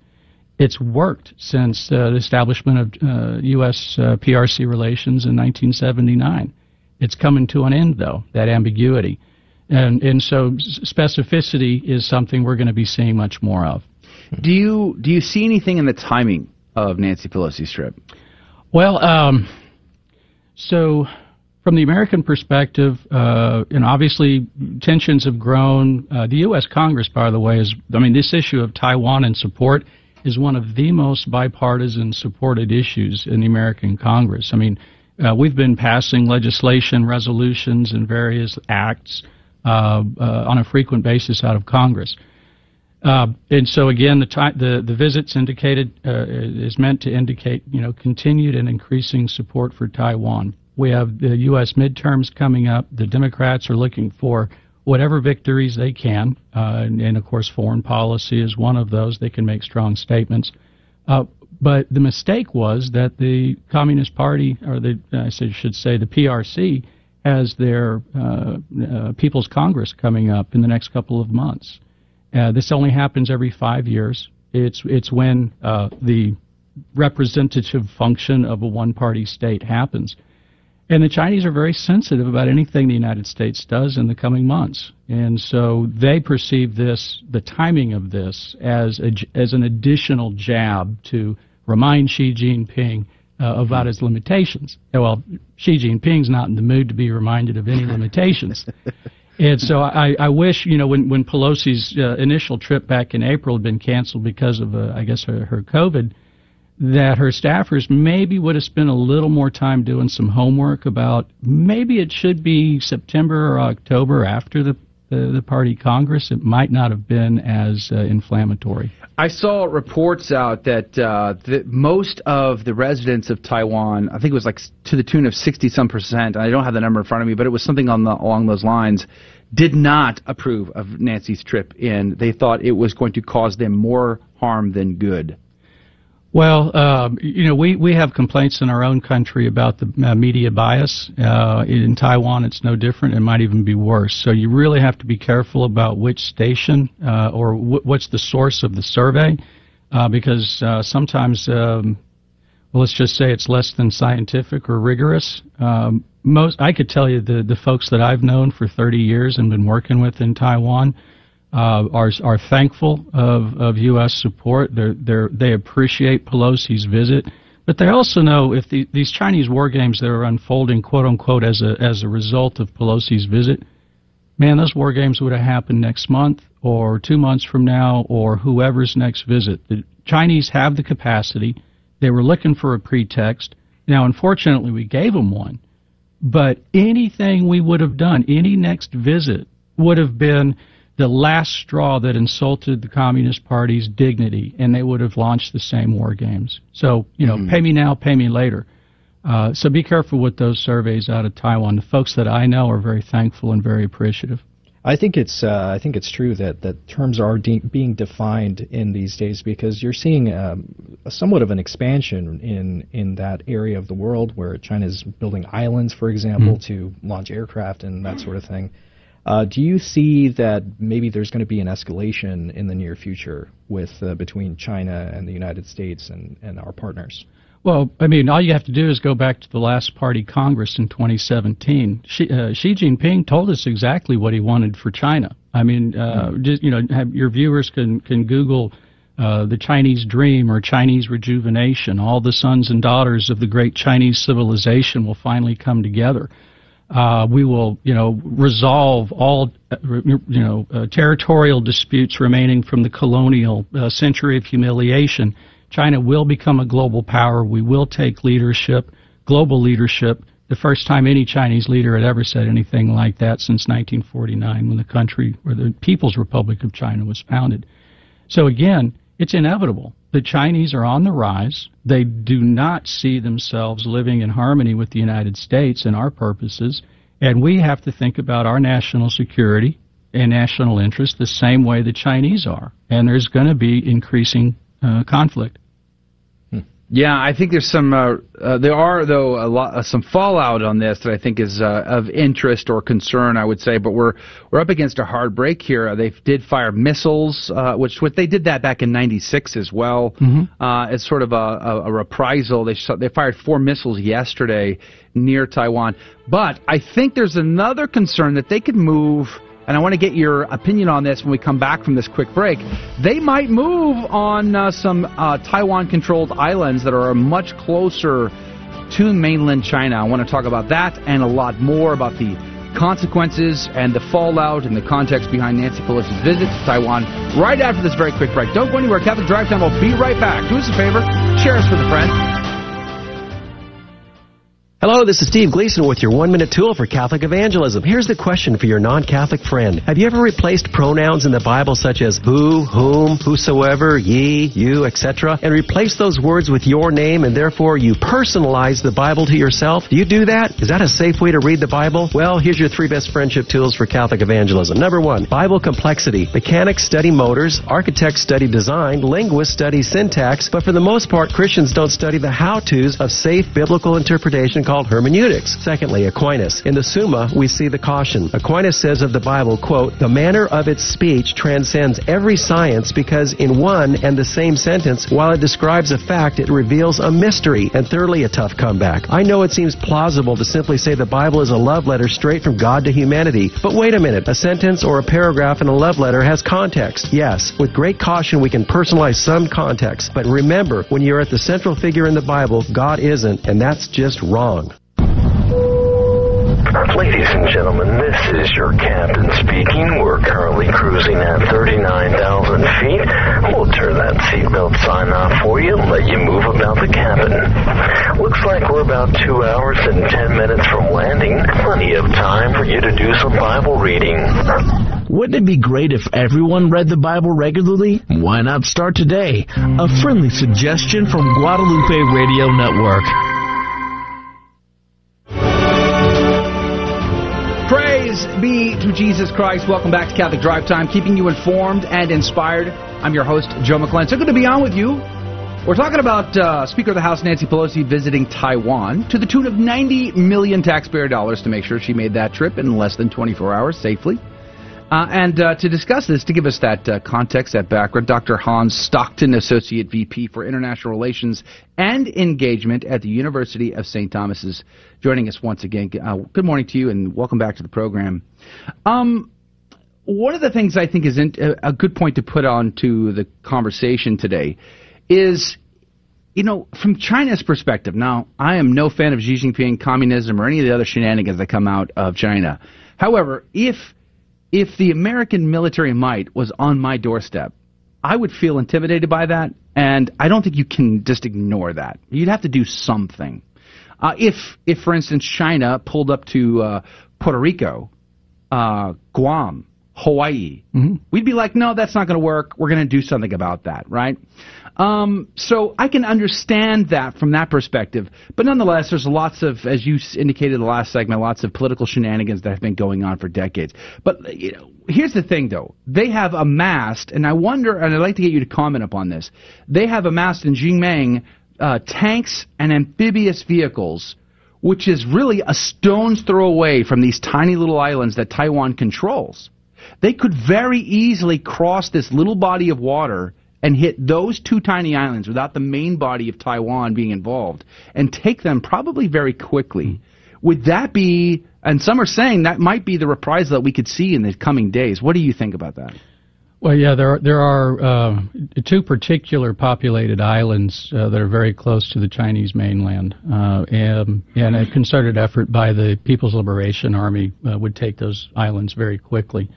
It's worked since uh, the establishment of uh, U.S. Uh, PRC relations in 1979. It's coming to an end, though, that ambiguity. And, and so specificity is something we're going to be seeing much more of. Do you, do you see anything in the timing of Nancy Pelosi's trip? Well, um, so from the American perspective, uh, and obviously tensions have grown. Uh, the U.S. Congress, by the way, is, I mean, this issue of Taiwan and support is one of the most bipartisan supported issues in the American Congress. I mean, uh, we've been passing legislation, resolutions, and various acts uh, uh, on a frequent basis out of Congress. Uh, and so again, the, the the visits indicated uh, is meant to indicate you know continued and increasing support for Taiwan. We have the U.S. midterms coming up. The Democrats are looking for whatever victories they can, uh, and, and, of course, foreign policy is one of those. They can make strong statements. Uh, but the mistake was that the Communist Party, or the I should say the PRC, has their uh, uh, People's Congress coming up in the next couple of months. Uh, this only happens every five years. It's it's when uh, the representative function of a one-party state happens. And the Chinese are very sensitive about anything the United States does in the coming months. And so they perceive this, the timing of this, as, a, as an additional jab to remind Xi Jinping uh, about his limitations. Well, Xi Jinping's not in the mood to be reminded of any limitations. <laughs> and so I, I wish, you know, when, when Pelosi's uh, initial trip back in April had been canceled because of, uh, I guess, her, her COVID, that her staffers maybe would have spent a little more time doing some homework about maybe it should be September or October after the the, the party Congress. It might not have been as uh, inflammatory. I saw reports out that uh, most of the residents of Taiwan, I think it was like to the tune of sixty some percent. And I don't have the number in front of me, but it was something on the, along those lines. Did not approve of Nancy's trip and They thought it was going to cause them more harm than good. Well, uh, you know, we, we have complaints in our own country about the uh, media bias. Uh, in Taiwan, it's no different. It might even be worse. So you really have to be careful about which station uh, or w- what's the source of the survey, uh, because uh, sometimes, um, well, let's just say it's less than scientific or rigorous. Um, most, I could tell you the the folks that I've known for 30 years and been working with in Taiwan uh, are are thankful of, of U.S. support. They're, they're, they appreciate Pelosi's visit, but they also know if the, these Chinese war games that are unfolding, quote unquote, as a as a result of Pelosi's visit, man, those war games would have happened next month or two months from now or whoever's next visit. The Chinese have the capacity. They were looking for a pretext. Now, unfortunately, we gave them one. But anything we would have done, any next visit, would have been the last straw that insulted the Communist Party's dignity, and they would have launched the same war games. So, you know, mm-hmm. pay me now, pay me later. Uh, so be careful with those surveys out of Taiwan. The folks that I know are very thankful and very appreciative. I think it's uh, I think it's true that that terms are de- being defined in these days because you're seeing um, somewhat of an expansion in in that area of the world where China is building islands, for example, mm-hmm. to launch aircraft and that sort of thing. Uh, do you see that maybe there's going to be an escalation in the near future with uh, between China and the United States and, and our partners? Well, I mean, all you have to do is go back to the last party Congress in 2017. Xi, uh, Xi Jinping told us exactly what he wanted for China. I mean, uh, mm. just you know, have, your viewers can can Google uh, the Chinese Dream or Chinese Rejuvenation. All the sons and daughters of the great Chinese civilization will finally come together. Uh, we will, you know, resolve all, uh, you know, uh, territorial disputes remaining from the colonial uh, century of humiliation. China will become a global power. We will take leadership, global leadership. The first time any Chinese leader had ever said anything like that since 1949, when the country, or the People's Republic of China, was founded. So again, it's inevitable. The Chinese are on the rise. They do not see themselves living in harmony with the United States and our purposes, and we have to think about our national security and national interest the same way the Chinese are. And there's going to be increasing uh, conflict. Yeah, I think there's some. Uh, uh, there are though a lot uh, some fallout on this that I think is uh, of interest or concern. I would say, but we're we're up against a hard break here. Uh, they did fire missiles, uh, which what they did that back in '96 as well. Mm-hmm. it's sort of a, a, a reprisal. They they fired four missiles yesterday near Taiwan, but I think there's another concern that they could move and I want to get your opinion on this when we come back from this quick break. They might move on uh, some uh, Taiwan controlled islands that are much closer to mainland China. I want to talk about that and a lot more about the consequences and the fallout and the context behind Nancy Pelosi's visit to Taiwan right after this very quick break. Don't go anywhere. Catholic Drive Time will be right back. Do us a favor, share us with a friend. Hello, this is Steve Gleason with your one minute tool for Catholic evangelism. Here's the question for your non Catholic friend Have you ever replaced pronouns in the Bible such as who, whom, whosoever, ye, you, etc., and replaced those words with your name and therefore you personalize the Bible to yourself? Do you do that? Is that a safe way to read the Bible? Well, here's your three best friendship tools for Catholic evangelism. Number one, Bible complexity. Mechanics study motors, architects study design, linguists study syntax, but for the most part, Christians don't study the how to's of safe biblical interpretation called hermeneutics. Secondly, Aquinas. In the Summa, we see the caution. Aquinas says of the Bible, quote, the manner of its speech transcends every science because in one and the same sentence, while it describes a fact, it reveals a mystery. And thirdly, a tough comeback. I know it seems plausible to simply say the Bible is a love letter straight from God to humanity. But wait a minute. A sentence or a paragraph in a love letter has context. Yes, with great caution, we can personalize some context. But remember, when you're at the central figure in the Bible, God isn't, and that's just wrong. Ladies and gentlemen, this is your captain speaking. We're currently cruising at 39,000 feet. We'll turn that seatbelt sign off for you and let you move about the cabin. Looks like we're about two hours and 10 minutes from landing. Plenty of time for you to do some Bible reading. Wouldn't it be great if everyone read the Bible regularly? Why not start today? A friendly suggestion from Guadalupe Radio Network. Praise be to Jesus Christ. Welcome back to Catholic Drive Time, keeping you informed and inspired. I'm your host, Joe McClain. So good to be on with you. We're talking about uh, Speaker of the House Nancy Pelosi visiting Taiwan to the tune of 90 million taxpayer dollars to make sure she made that trip in less than 24 hours safely. Uh, and uh, to discuss this, to give us that uh, context, that background, Dr. Hans Stockton, Associate VP for International Relations and Engagement at the University of St. Thomas, is joining us once again. Uh, good morning to you, and welcome back to the program. Um, one of the things I think is in, a good point to put on to the conversation today is, you know, from China's perspective. Now, I am no fan of Xi Jinping, communism, or any of the other shenanigans that come out of China. However, if if the American military might was on my doorstep, I would feel intimidated by that, and I don't think you can just ignore that. You'd have to do something. Uh, if, if, for instance, China pulled up to uh, Puerto Rico, uh, Guam, Hawaii, mm-hmm. we'd be like, no, that's not going to work. We're going to do something about that, right? Um, so I can understand that from that perspective, but nonetheless, there's lots of, as you indicated in the last segment, lots of political shenanigans that have been going on for decades. But you know, here's the thing, though: they have amassed, and I wonder, and I'd like to get you to comment upon this. They have amassed in Jinmeng uh, tanks and amphibious vehicles which is really a stone's throw away from these tiny little islands that Taiwan controls. They could very easily cross this little body of water and hit those two tiny islands without the main body of Taiwan being involved and take them probably very quickly. Would that be, and some are saying that might be the reprisal that we could see in the coming days. What do you think about that? Well, yeah, there are, there are uh, two particular populated islands uh, that are very close to the Chinese mainland, uh, and, and a concerted effort by the People's Liberation Army uh, would take those islands very quickly.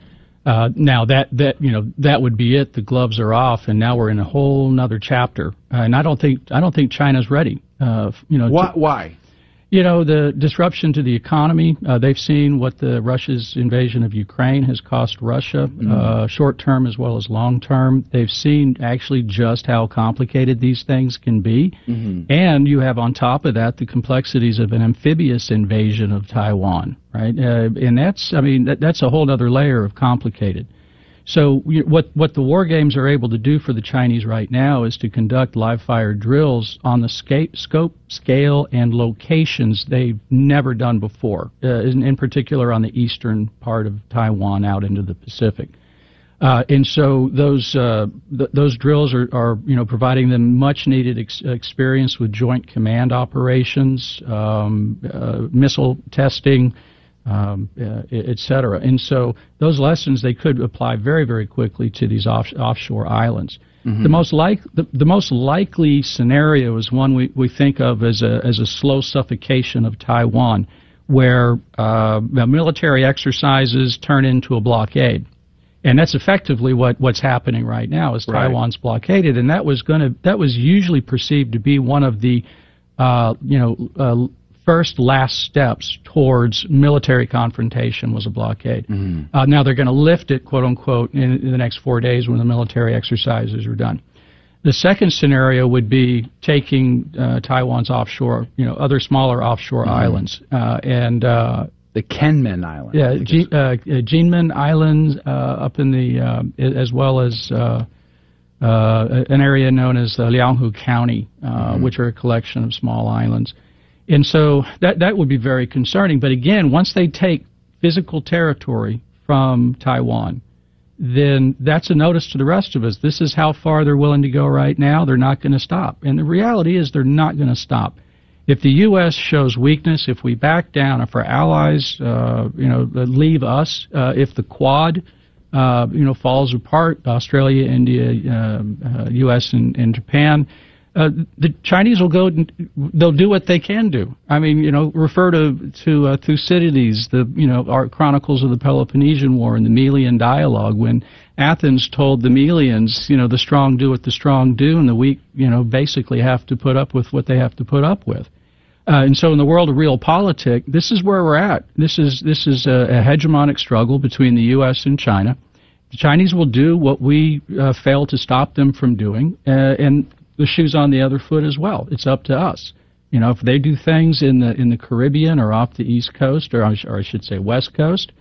Uh, now that that you know that would be it. The gloves are off, and now we're in a whole another chapter. Uh, and I don't think I don't think China's ready. Uh, you know, why? Why? You know, the disruption to the economy. Uh, they've seen what the Russia's invasion of Ukraine has cost Russia, mm-hmm. uh, short term as well as long term. They've seen actually just how complicated these things can be, mm-hmm. and you have on top of that the complexities of an amphibious invasion of Taiwan, right? Uh, and that's, I mean, that, that's a whole other layer of complicated. So what what the war games are able to do for the Chinese right now is to conduct live fire drills on the scope, scale, and locations they've never done before. Uh, in, in, particular, on the eastern part of Taiwan, out into the Pacific. Uh, and so those uh, th- those drills are, are you know providing them much needed ex- experience with joint command operations, um, uh, missile testing um, uh, et cetera. And so those lessons they could apply very, very quickly to these off, offshore islands. Mm-hmm. The most like the, the most likely scenario is one we, we think of as a as a slow suffocation of Taiwan, where uh, military exercises turn into a blockade. And that's effectively what, what's happening right now is right. Taiwan's blockaded, and that was going to that was usually perceived to be one of the uh, you know uh, first last steps towards military confrontation was a blockade. Mm-hmm. Uh, now they're going to lift it, quote unquote, in, in, the next four days when the military exercises are done. The second scenario would be taking uh, Taiwan's offshore, you know, other smaller offshore mm-hmm. islands, uh, and uh, the Kinmen Islands. Yeah, G- uh, Jinmen Islands uh, up in the, as well as. an area known as Lianghu County, mm-hmm. which are a collection of small islands. And so that, that would be very concerning. But again, once they take physical territory from Taiwan, then that's a notice to the rest of us. This is how far they're willing to go right now. They're not going to stop. And the reality is they're not going to stop. If the U.S. shows weakness, if we back down, if our allies, uh, you know, leave us, uh, if the Quad, uh, you know, falls apart, Australia, India, U.S. Um, uh, and, and Japan, uh, the Chinese will go. They'll do what they can do. I mean, you know, refer to to uh, Thucydides, the you know, our chronicles of the Peloponnesian War and the Melian dialogue, when Athens told the Melians, you know, the strong do what the strong do, and the weak, you know, basically have to put up with what they have to put up with. Uh, and so, in the world of real politics, this is where we're at. This is this is a, a hegemonic struggle between the U.S. and China. The Chinese will do what we uh, fail to stop them from doing, uh, and the shoe's on the other foot as well. It's up to us. You know, if they do things in the in the Caribbean or off the East Coast, or, or I should say West Coast,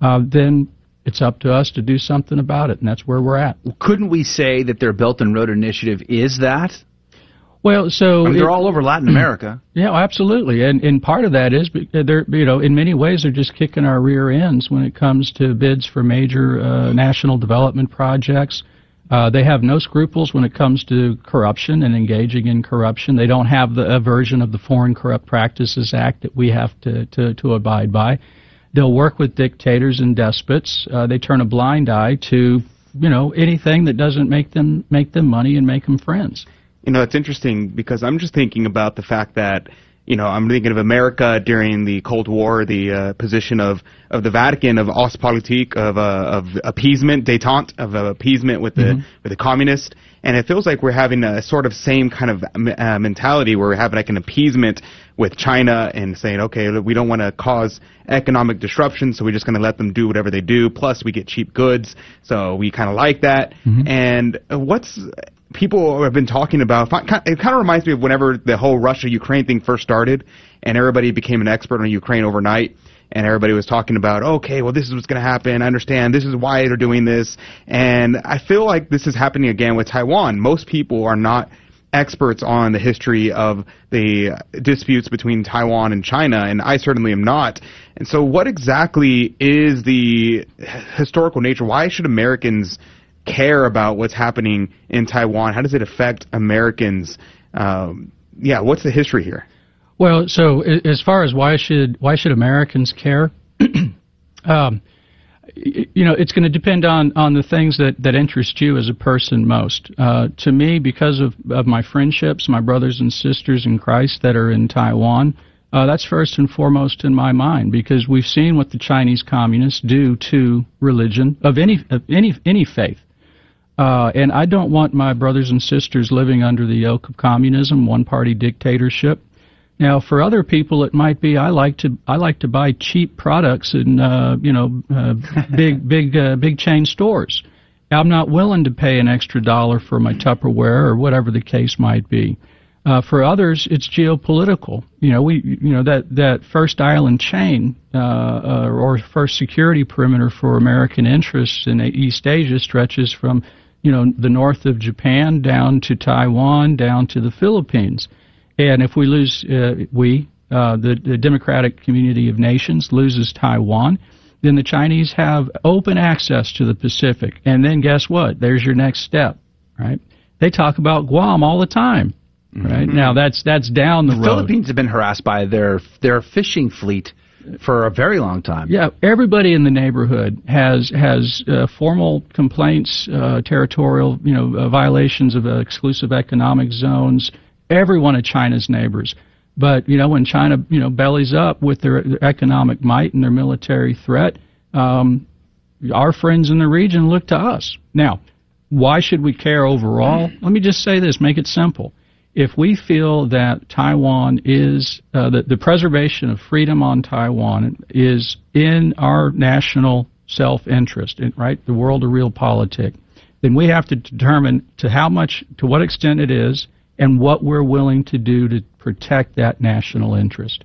uh, then it's up to us to do something about it, and that's where we're at. Couldn't we say that their Belt and Road Initiative is that? Well, so I mean, they're all over Latin America. <clears throat> Yeah, well, absolutely, and and part of that is they're you know in many ways they're just kicking our rear ends when it comes to bids for major uh, national development projects. Uh, they have no scruples when it comes to corruption and engaging in corruption. They don't have the version of the Foreign Corrupt Practices Act that we have to to, to abide by. They'll work with dictators and despots. Uh, they turn a blind eye to you know anything that doesn't make them make them money and make them friends. You know, it's interesting because I'm just thinking about the fact that, you know, I'm thinking of America during the Cold War, the uh, position of, of the Vatican, of Ostpolitik, of, uh, of appeasement, détente, of uh, appeasement with the, Mm-hmm. with the communists. And it feels like we're having a sort of same kind of uh, mentality where we're having like an appeasement with China and saying, okay, we don't want to cause economic disruption, so we're just going to let them do whatever they do. Plus, we get cheap goods, so we kind of like that. And uh, what's people have been talking about? It kind of reminds me of whenever the whole Russia-Ukraine thing first started, and everybody became an expert on Ukraine overnight. And everybody was talking about, okay, well, this is what's going to happen. I understand. This is why they're doing this. And I feel like this is happening again with Taiwan. Most people are not experts on the history of the disputes between Taiwan and China, and I certainly am not. And so, what exactly is the historical nature? Why should Americans care about what's happening in Taiwan? How does it affect Americans? Um, yeah, what's the history here? Well, so as far as why should why should Americans care? <clears throat> um, you know, it's going to depend on on the things that that interest you as a person most. Uh, to me, because of of my friendships, my brothers and sisters in Christ that are in Taiwan. Uh, that's first and foremost in my mind because we've seen what the Chinese communists do to religion of any of any any faith. Uh, and I don't want my brothers and sisters living under the yoke of communism, one party dictatorship. Now, for other people, it might be I like to I like to buy cheap products in uh, you know uh, big <laughs> big uh, big chain stores. I'm not willing to pay an extra dollar for my Tupperware or whatever the case might be. Uh, for others, it's geopolitical. You know, we you know that that first island chain uh, uh, or first security perimeter for American interests in East Asia stretches from you know the north of Japan down to Taiwan down to the Philippines. And if we lose, uh, we, uh, the, the Democratic Community of Nations, loses Taiwan, then the Chinese have open access to the Pacific. And then guess what? There's your next step, right? They talk about Guam all the time, right? Now that's that's down the, The road. Philippines have been harassed by their their fishing fleet for a very long time. Yeah, everybody in the neighborhood has has uh, formal complaints, uh, territorial, you know, uh, violations of uh, exclusive economic zones. Every one of China's neighbors, but you know, when China, you know, bellies up with their, their economic might and their military threat, um, our friends in the region look to us. Now, why should we care overall? Let me just say this: make it simple if we feel that Taiwan is uh, the, the preservation of freedom on Taiwan is in our national self-interest, right, the world of real realpolitik, then we have to determine to how much, to what extent it is, and what we're willing to do to protect that national interest.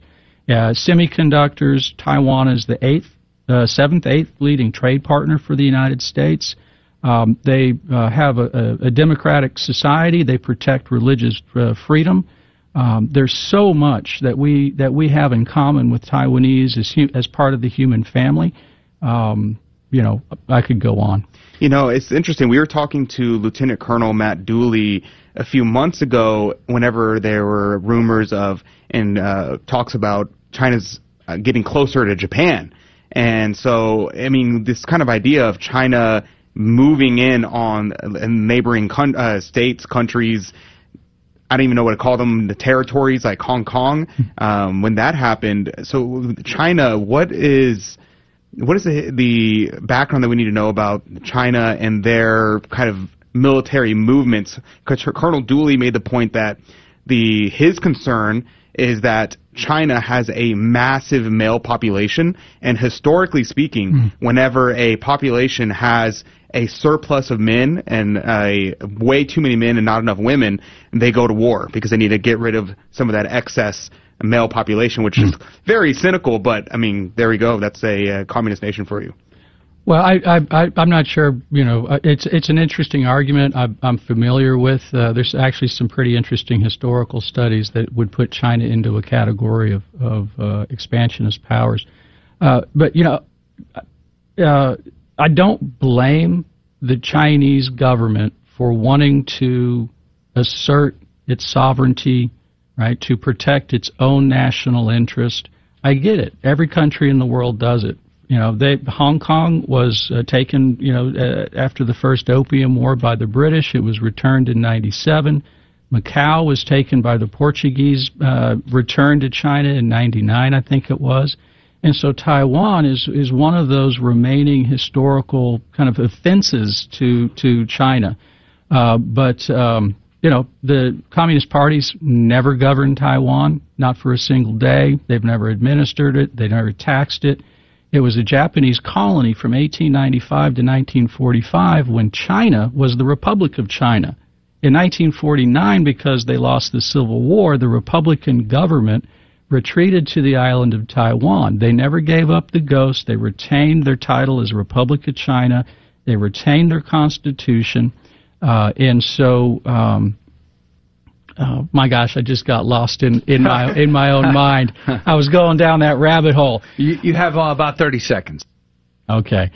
Uh, semiconductors, Taiwan is the eighth, uh, seventh, eighth leading trade partner for the United States. Um, they uh, have a, a, democratic society. They protect religious uh, freedom. Um, there's so much that we that we have in common with Taiwanese as as part of the human family. Um, you know, I could go on. You know, it's interesting. We were talking to Lieutenant Colonel Matt Dooley a few months ago whenever there were rumors of and uh, talks about China's uh, getting closer to Japan. And so, I mean, this kind of idea of China moving in on neighboring con- uh, states, countries, I don't even know what to call them, the territories like Hong Kong. <laughs> Um, when that happened, so China, what is what is the, the background that we need to know about China and their kind of military movements? Because Colonel Dooley made the point that the his concern is that China has a massive male population, and historically speaking, whenever a population has a surplus of men and a way too many men and not enough women, they go to war because they need to get rid of some of that excess male population, which is very cynical. But I mean, there we go. That's a uh, communist nation for you. Well, I, I, I, I'm not sure. You know, uh, it's it's an interesting argument. I'm, I'm familiar with. Uh, there's actually some pretty interesting historical studies that would put China into a category of of uh, expansionist powers. Uh, but you know, uh, I don't blame the Chinese government for wanting to assert its sovereignty, right, to protect its own national interest. I get it. Every country in the world does it. You know, they, Hong Kong was uh, taken, you know, uh, after the first Opium War by the British. It was returned in 97. Macau was taken by the Portuguese, uh, returned to China in 99, I think it was. And so Taiwan is, is one of those remaining historical kind of offenses to, to China. Uh, but, um, you know, the Communist parties never governed Taiwan, not for a single day. They've never administered it. They never taxed it. It was a Japanese colony from 1895 to 1945 when China was the Republic of China. In 1949, because they lost the Civil War, the Republican government retreated to the island of Taiwan. They never gave up the ghost. They retained their title as Republic of China. They retained their constitution. Uh, and so um, Oh my gosh, I just got lost in, in my in my own <laughs> mind. I was going down that rabbit hole. You, you have uh, about 30 seconds. Okay.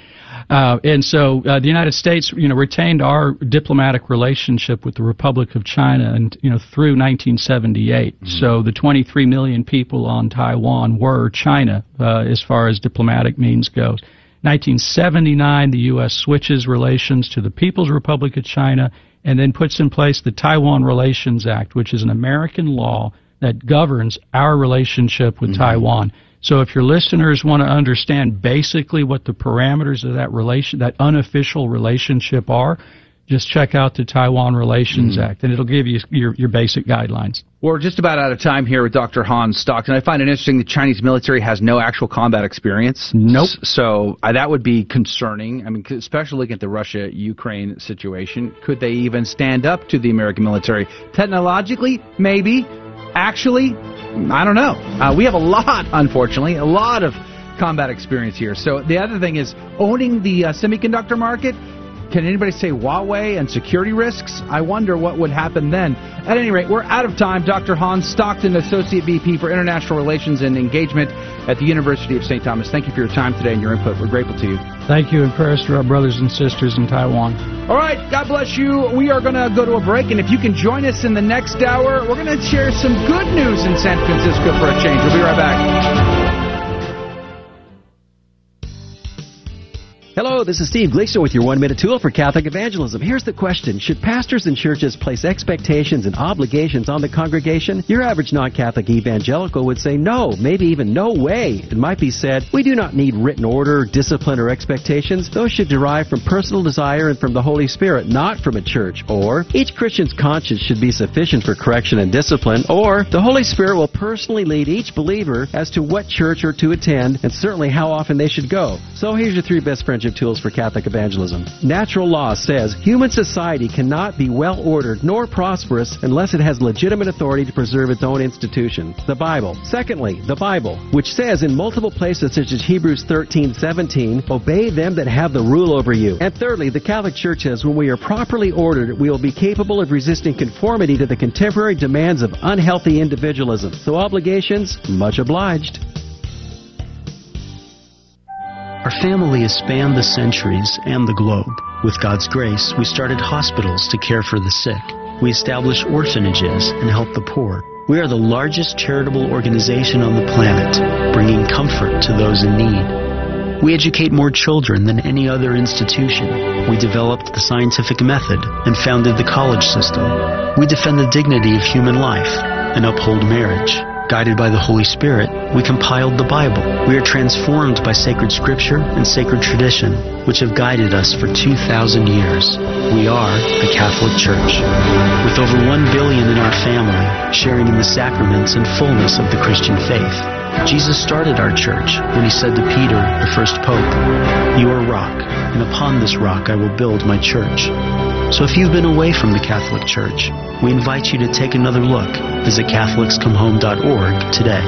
Uh, and so uh, the United States, you know, retained our diplomatic relationship with the Republic of China, and you know, through 1978. Mm-hmm. So the 23 million people on Taiwan were China, uh, as far as diplomatic means goes. 1979, the U.S. switches relations to the People's Republic of China and then puts in place the Taiwan Relations Act, which is an American law that governs our relationship with mm-hmm. Taiwan. So if your listeners want to understand basically what the parameters of that relation, that unofficial relationship are, just check out the Taiwan Relations mm. Act, and it'll give you your, your basic guidelines. We're just about out of time here with Dr. Hans Stockton. I find it interesting the Chinese military has no actual combat experience. Nope. So uh, that would be concerning. I mean, especially looking at the Russia-Ukraine situation. Could they even stand up to the American military? Technologically, maybe. Actually, I don't know. Uh, we have a lot, unfortunately, a lot of combat experience here. So the other thing is owning the uh, semiconductor market can anybody say Huawei and security risks? I wonder what would happen then. At any rate, we're out of time. Dr. Hans Stockton, Associate VP for International Relations and Engagement at the University of St. Thomas. Thank you for your time today and your input. We're grateful to you. Thank you, and prayers to our brothers and sisters in Taiwan. All right, God bless you. We are going to go to a break, and if you can join us in the next hour, we're going to share some good news in San Francisco for a change. We'll be right back. Hello, this is Steve Gleason with your one minute tool for Catholic evangelism. Here's the question Should pastors and churches place expectations and obligations on the congregation? Your average non Catholic evangelical would say no, maybe even no way. It might be said, We do not need written order, discipline, or expectations. Those should derive from personal desire and from the Holy Spirit, not from a church. Or, each Christian's conscience should be sufficient for correction and discipline. Or, the Holy Spirit will personally lead each believer as to what church or to attend and certainly how often they should go. So, here's your three best friends tools for Catholic evangelism. Natural law says human society cannot be well ordered nor prosperous unless it has legitimate authority to preserve its own institution, the Bible. Secondly, the Bible, which says in multiple places such as Hebrews 13, 17, obey them that have the rule over you. And thirdly, the Catholic Church says when we are properly ordered, we will be capable of resisting conformity to the contemporary demands of unhealthy individualism. So obligations, much obliged. Our family has spanned the centuries and the globe. With God's grace, we started hospitals to care for the sick. We established orphanages and help the poor. We are the largest charitable organization on the planet, bringing comfort to those in need. We educate more children than any other institution. We developed the scientific method and founded the college system. We defend the dignity of human life and uphold marriage. Guided by the Holy Spirit, we compiled the Bible. We are transformed by sacred scripture and sacred tradition, which have guided us for 2,000 years. We are the Catholic Church. With over 1 billion in our family, sharing in the sacraments and fullness of the Christian faith. Jesus started our church when he said to Peter, the first pope, You are rock, and upon this rock I will build my church. So if you've been away from the Catholic Church, we invite you to take another look. Visit CatholicsComeHome.org today.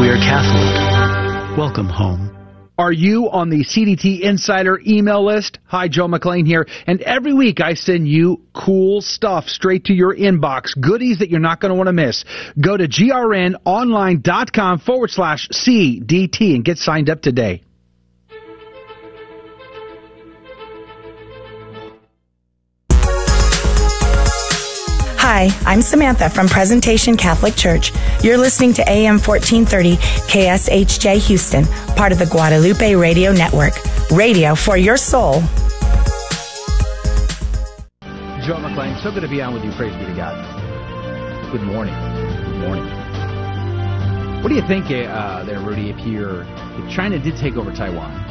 We are Catholic. Welcome home. Are you on the CDT Insider email list? Hi, Joe McClain here. And every week I send you cool stuff straight to your inbox, goodies that you're not going to want to miss. Go to grnonline.com forward slash CDT and get signed up today. Hi, I'm Samantha from Presentation Catholic Church. You're listening to AM 1430 KSHJ Houston, part of the Guadalupe Radio Network. Radio for your soul. Joe McClain, so good to be on with you. Praise be to God. Good morning. Good morning. What do you think uh, there, Rudy, if, you're, if China did take over Taiwan?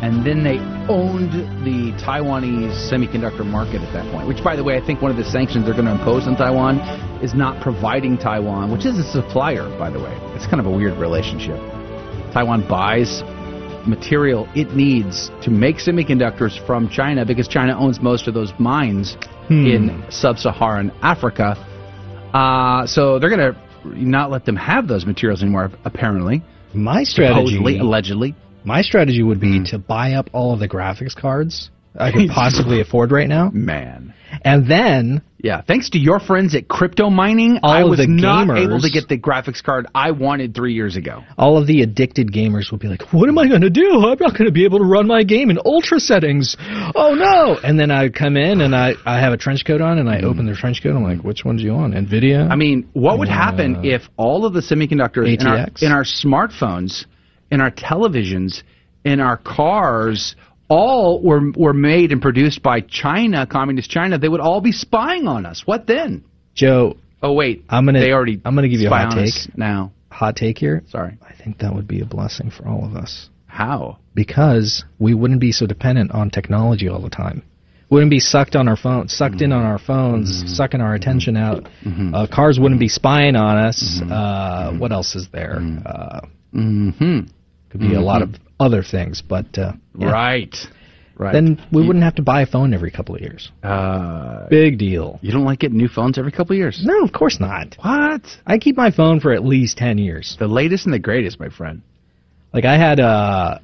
And then they owned the Taiwanese semiconductor market at that point. Which, by the way, I think one of the sanctions they're going to impose on Taiwan is not providing Taiwan, which is a supplier, by the way. It's kind of a weird relationship. Taiwan buys material it needs to make semiconductors from China because China owns most of those mines hmm. in sub-Saharan Africa. Uh, so they're going to not let them have those materials anymore, apparently. My strategy, Supposedly, allegedly. My strategy would be mm. to buy up all of the graphics cards I <laughs> could possibly afford right now. Man. And then yeah, thanks to your friends at Crypto Mining, all I was the not gamers, able to get the graphics card I wanted three years ago. All of the addicted gamers will be like, "What am I going to do? I'm not going to be able to run my game in ultra settings. Oh no!" And then I come in and I, I have a trench coat on and I mm. open the trench coat. I'm like, "Which one do you want? Nvidia?" I mean, what would happen uh, if all of the semiconductors in our, in our smartphones, in our televisions, in our cars? all were were made and produced by China, communist China, they would all be spying on us. What then? Joe. Oh wait, I'm gonna. They already. I'm gonna give you a hot take now. Hot take here. Sorry. I think that would be a blessing for all of us. How? Because we wouldn't be so dependent on technology all the time. Wouldn't be sucked on our phone, sucked mm-hmm. in on our phones, mm-hmm. sucking our attention out. Mm-hmm. Uh, cars wouldn't be spying on us. Mm-hmm. Uh, what else is there? Mm-hmm. Uh, mm-hmm. Could be a lot of other things, but uh, yeah. right. Right. Then we you, wouldn't have to buy a phone every couple of years. Uh, Big deal. You don't like getting new phones every couple of years? No, of course not. What? I keep my phone for at least 10 years. The latest and the greatest, my friend. Like I had uh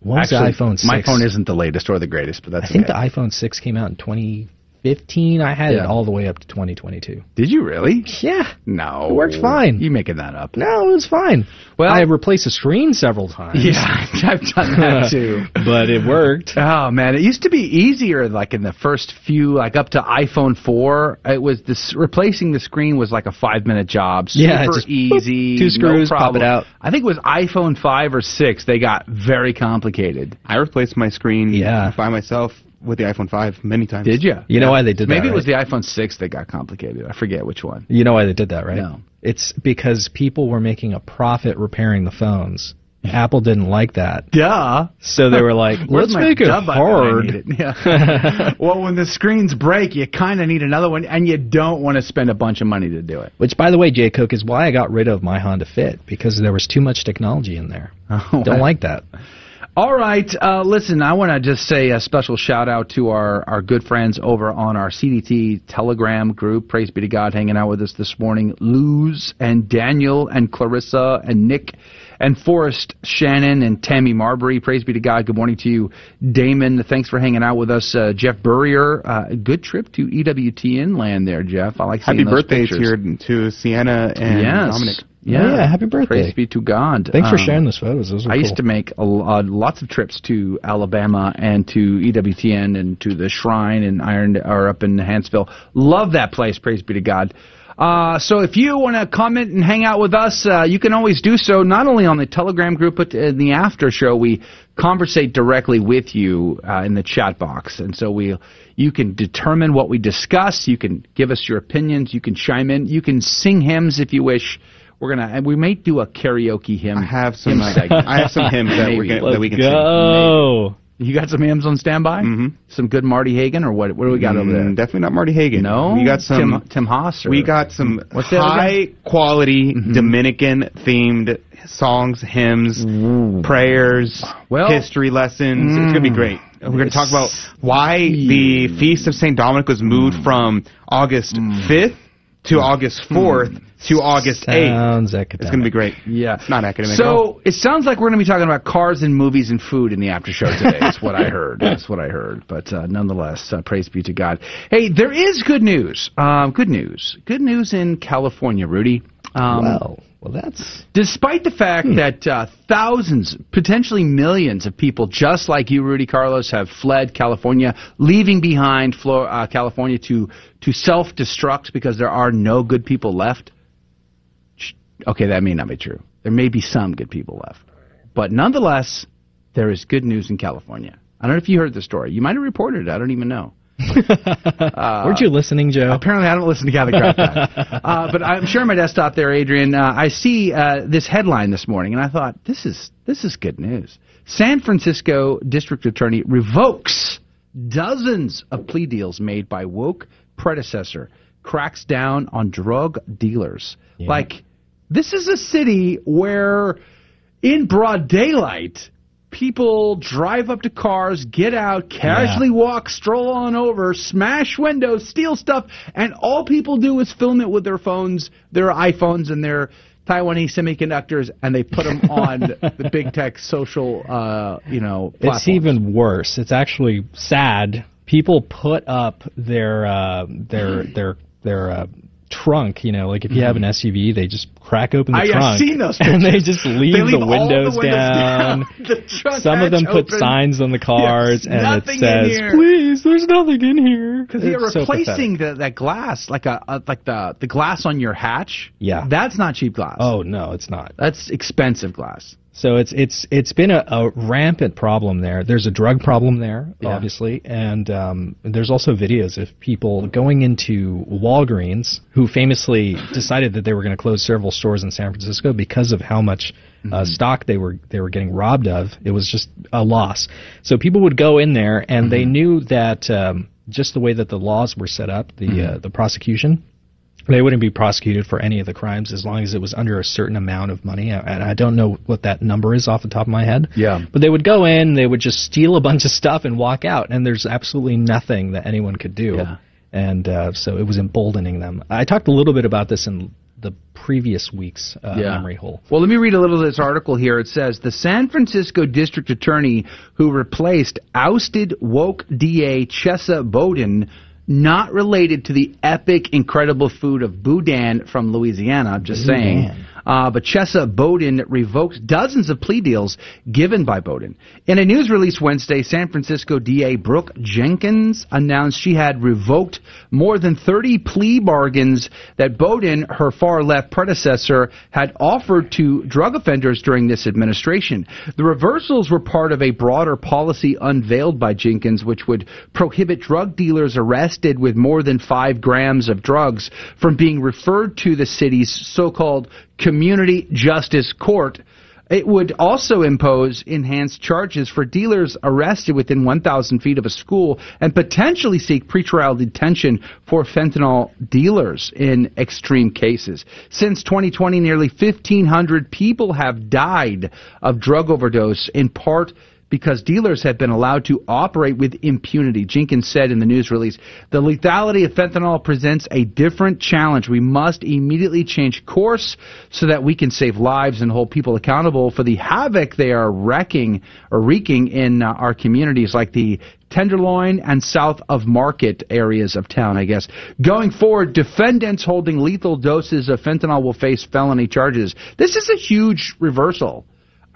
what was Actually, the iPhone 6? My phone isn't the latest or the greatest, but that's I think okay. the iPhone 6 came out in 20 15, I had yeah. it all the way up to 2022. Did you really? Yeah. No. It worked fine. You making that up? No, it was fine. Well, I replaced the screen several times. Yeah, <laughs> I've done that <laughs> too. but it worked. Oh man, it used to be easier. Like in the first few, like up to iPhone 4, it was this replacing the screen was like a five minute job. Super yeah, just, easy. Boop, two screws, no pop it out. I think it was iPhone 5 or 6. They got very complicated. I replaced my screen yeah. by myself with the iPhone 5 many times. Did you? You yeah. know why they did Maybe that? Maybe it was right? the iPhone 6 that got complicated. I forget which one. You know why they did that, right? No. It's because people were making a profit repairing the phones. Hmm. Apple didn't like that. Duh. So they were like, <laughs> let's make it hard. It. <laughs> Yeah. well, when the screens break, you kind of need another one, and you don't want to spend a bunch of money to do it. Which, by the way, Jay Cook, is why I got rid of my Honda Fit, because there was too much technology in there. <laughs> Oh, don't like that. All right, uh, listen, I want to just say a special shout out to our, our good friends over on our CDT Telegram group. Praise be to God, hanging out with us this morning. Luz and Daniel and Clarissa and Nick and Forrest Shannon and Tammy Marbury. Praise be to God. Good morning to you, Damon. Thanks for hanging out with us, uh, Jeff Burrier. Uh, good trip to EWTN land there, Jeff. I like seeing you. Happy birthday pictures. here to Sienna and yes. Dominic. Yeah. Oh, yeah, happy birthday. Praise be to God. Thanks for um, sharing those photos. Those I cool. used to make a, uh, lots of trips to Alabama and to EWTN and to the Shrine and Iron or up in Huntsville. Love that place. Praise be to God. Uh, so if you want to comment and hang out with us, uh, you can always do so not only on the Telegram group, but in the after show. We conversate directly with you uh, in the chat box, and so we you can determine what we discuss. You can give us your opinions. You can chime in. You can sing hymns if you wish. We're gonna and we may do a karaoke hymn. I have some. Uh, I have some hymns that, we're gonna, that we can go. sing. You got some hymns on standby? Mm-hmm. Some good Marty Haugen, or what? What do we got mm, over there? Definitely not Marty Haugen. No, we got some Tim, Tim Haas. Or, we got some what's high quality mm-hmm. Dominican themed songs, hymns, Ooh. prayers, well, history lessons. Mm, it's gonna be great. We're going to talk about why the Feast of St. Dominic was moved mm. from August 5th to August 4th to August 8th. Sounds academic. It's going to be great. Yeah. It's not academic. So it sounds like we're going to be talking about cars and movies and food in the after show today. That's what I heard. That's what I heard. But uh, nonetheless, uh, praise be to God. Hey, there is good news. Um, good news. Good news in California, Rudy. Um, well, well, that's Despite the fact that uh, thousands, potentially millions of people just like you, Rudy Carlos, have fled California, leaving behind Flor- uh, California to, to self destruct because there are no good people left. Okay, that may not be true. There may be some good people left. But nonetheless, there is good news in California. I don't know if you heard the story. You might have reported it. I don't even know. <laughs> Uh, Weren't you listening, Joe? Apparently, I don't listen to Drive <laughs> uh, but I'm sure my desktop there, Adrian. Uh, I see uh, this headline this morning, and I thought this is this is good news. San Francisco District Attorney revokes dozens of plea deals made by woke predecessor, cracks down on drug dealers. Like this is a city where, in broad daylight. People drive up to cars, get out, casually walk, stroll on over, smash windows, steal stuff, and all people do is film it with their phones, their iPhones, and their Taiwanese semiconductors, and they put them on the <laughs> big tech social, uh, you know, It's even worse. It's actually sad. People put up their uh, their their their uh, trunk. You know, like if you have an SUV, they just crack open the Mm-hmm. I- I've trunk seen those <laughs> and they just leave, They leave the, all the windows windows down. down, <laughs> the Some of them put open. signs on the cars Yes, and it says, "Please, there's nothing in here." Because you're It's so replacing the, that glass, like a, a like the the glass on your hatch. Yeah. that's not cheap glass. Oh no, it's not. That's expensive glass. So it's it's it's been a, a rampant problem there. There's a drug problem there, Yeah. obviously, and um, there's also videos of people going into Walgreens who famously <laughs> decided that they were going to close several stores in San Francisco because of how much Mm-hmm. uh, stock they were they were getting robbed of. It was just a loss. So people would go in there and they Mm-hmm. knew that um, just the way that the laws were set up, the Mm-hmm. uh, the prosecution they wouldn't be prosecuted for any of the crimes as long as it was under a certain amount of money. And I don't know what that number is off the top of my head. Yeah. But they would go in, they would just steal a <laughs> bunch of stuff and walk out, and there's absolutely nothing that anyone could do. Yeah. And uh, so it was emboldening them. I talked a little bit about this in the previous week's uh, Yeah. memory hole. Well, let me read a little of this article here. It says the San Francisco district attorney who replaced ousted woke DA Chesa Boudin, not related to the epic, incredible food of boudin from Louisiana. I'm just saying. Uh, but Chesa Boudin revoked dozens of plea deals given by Boudin. In a news release Wednesday, San Francisco DA Brooke Jenkins announced she had revoked more than 30 plea bargains that Boudin, her far left predecessor, had offered to drug offenders during this administration. The reversals were part of a broader policy unveiled by Jenkins, which would prohibit drug dealers arrested with more than five grams of drugs from being referred to the city's so-called community justice court. It would also impose enhanced charges for dealers arrested within 1,000 feet of a school and potentially seek pretrial detention for fentanyl dealers in extreme cases. Since 2020, nearly 1,500 people have died of drug overdose, in part because dealers have been allowed to operate with impunity. Jenkins said in the news release, the lethality of fentanyl presents a different challenge. We must immediately change course so that we can save lives and hold people accountable for the havoc they are wrecking or wreaking in uh, our communities like the Tenderloin and south of Market areas of town, I guess. Going forward, defendants holding lethal doses of fentanyl will face felony charges. This is a huge reversal.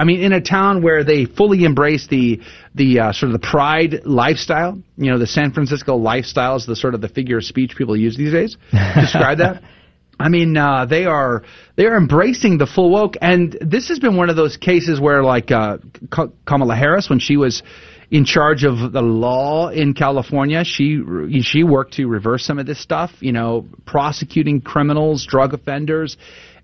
I mean, in a town where they fully embrace the the uh, sort of the pride lifestyle, you know, the San Francisco lifestyle is the sort of the figure of speech people use these days. Describe that. <laughs> I mean, uh, they are they are embracing the full woke, and this has been one of those cases where, like uh, Ka- Kamala Harris, when she was in charge of the law in California, she she worked to reverse some of this stuff. You know, prosecuting criminals, drug offenders.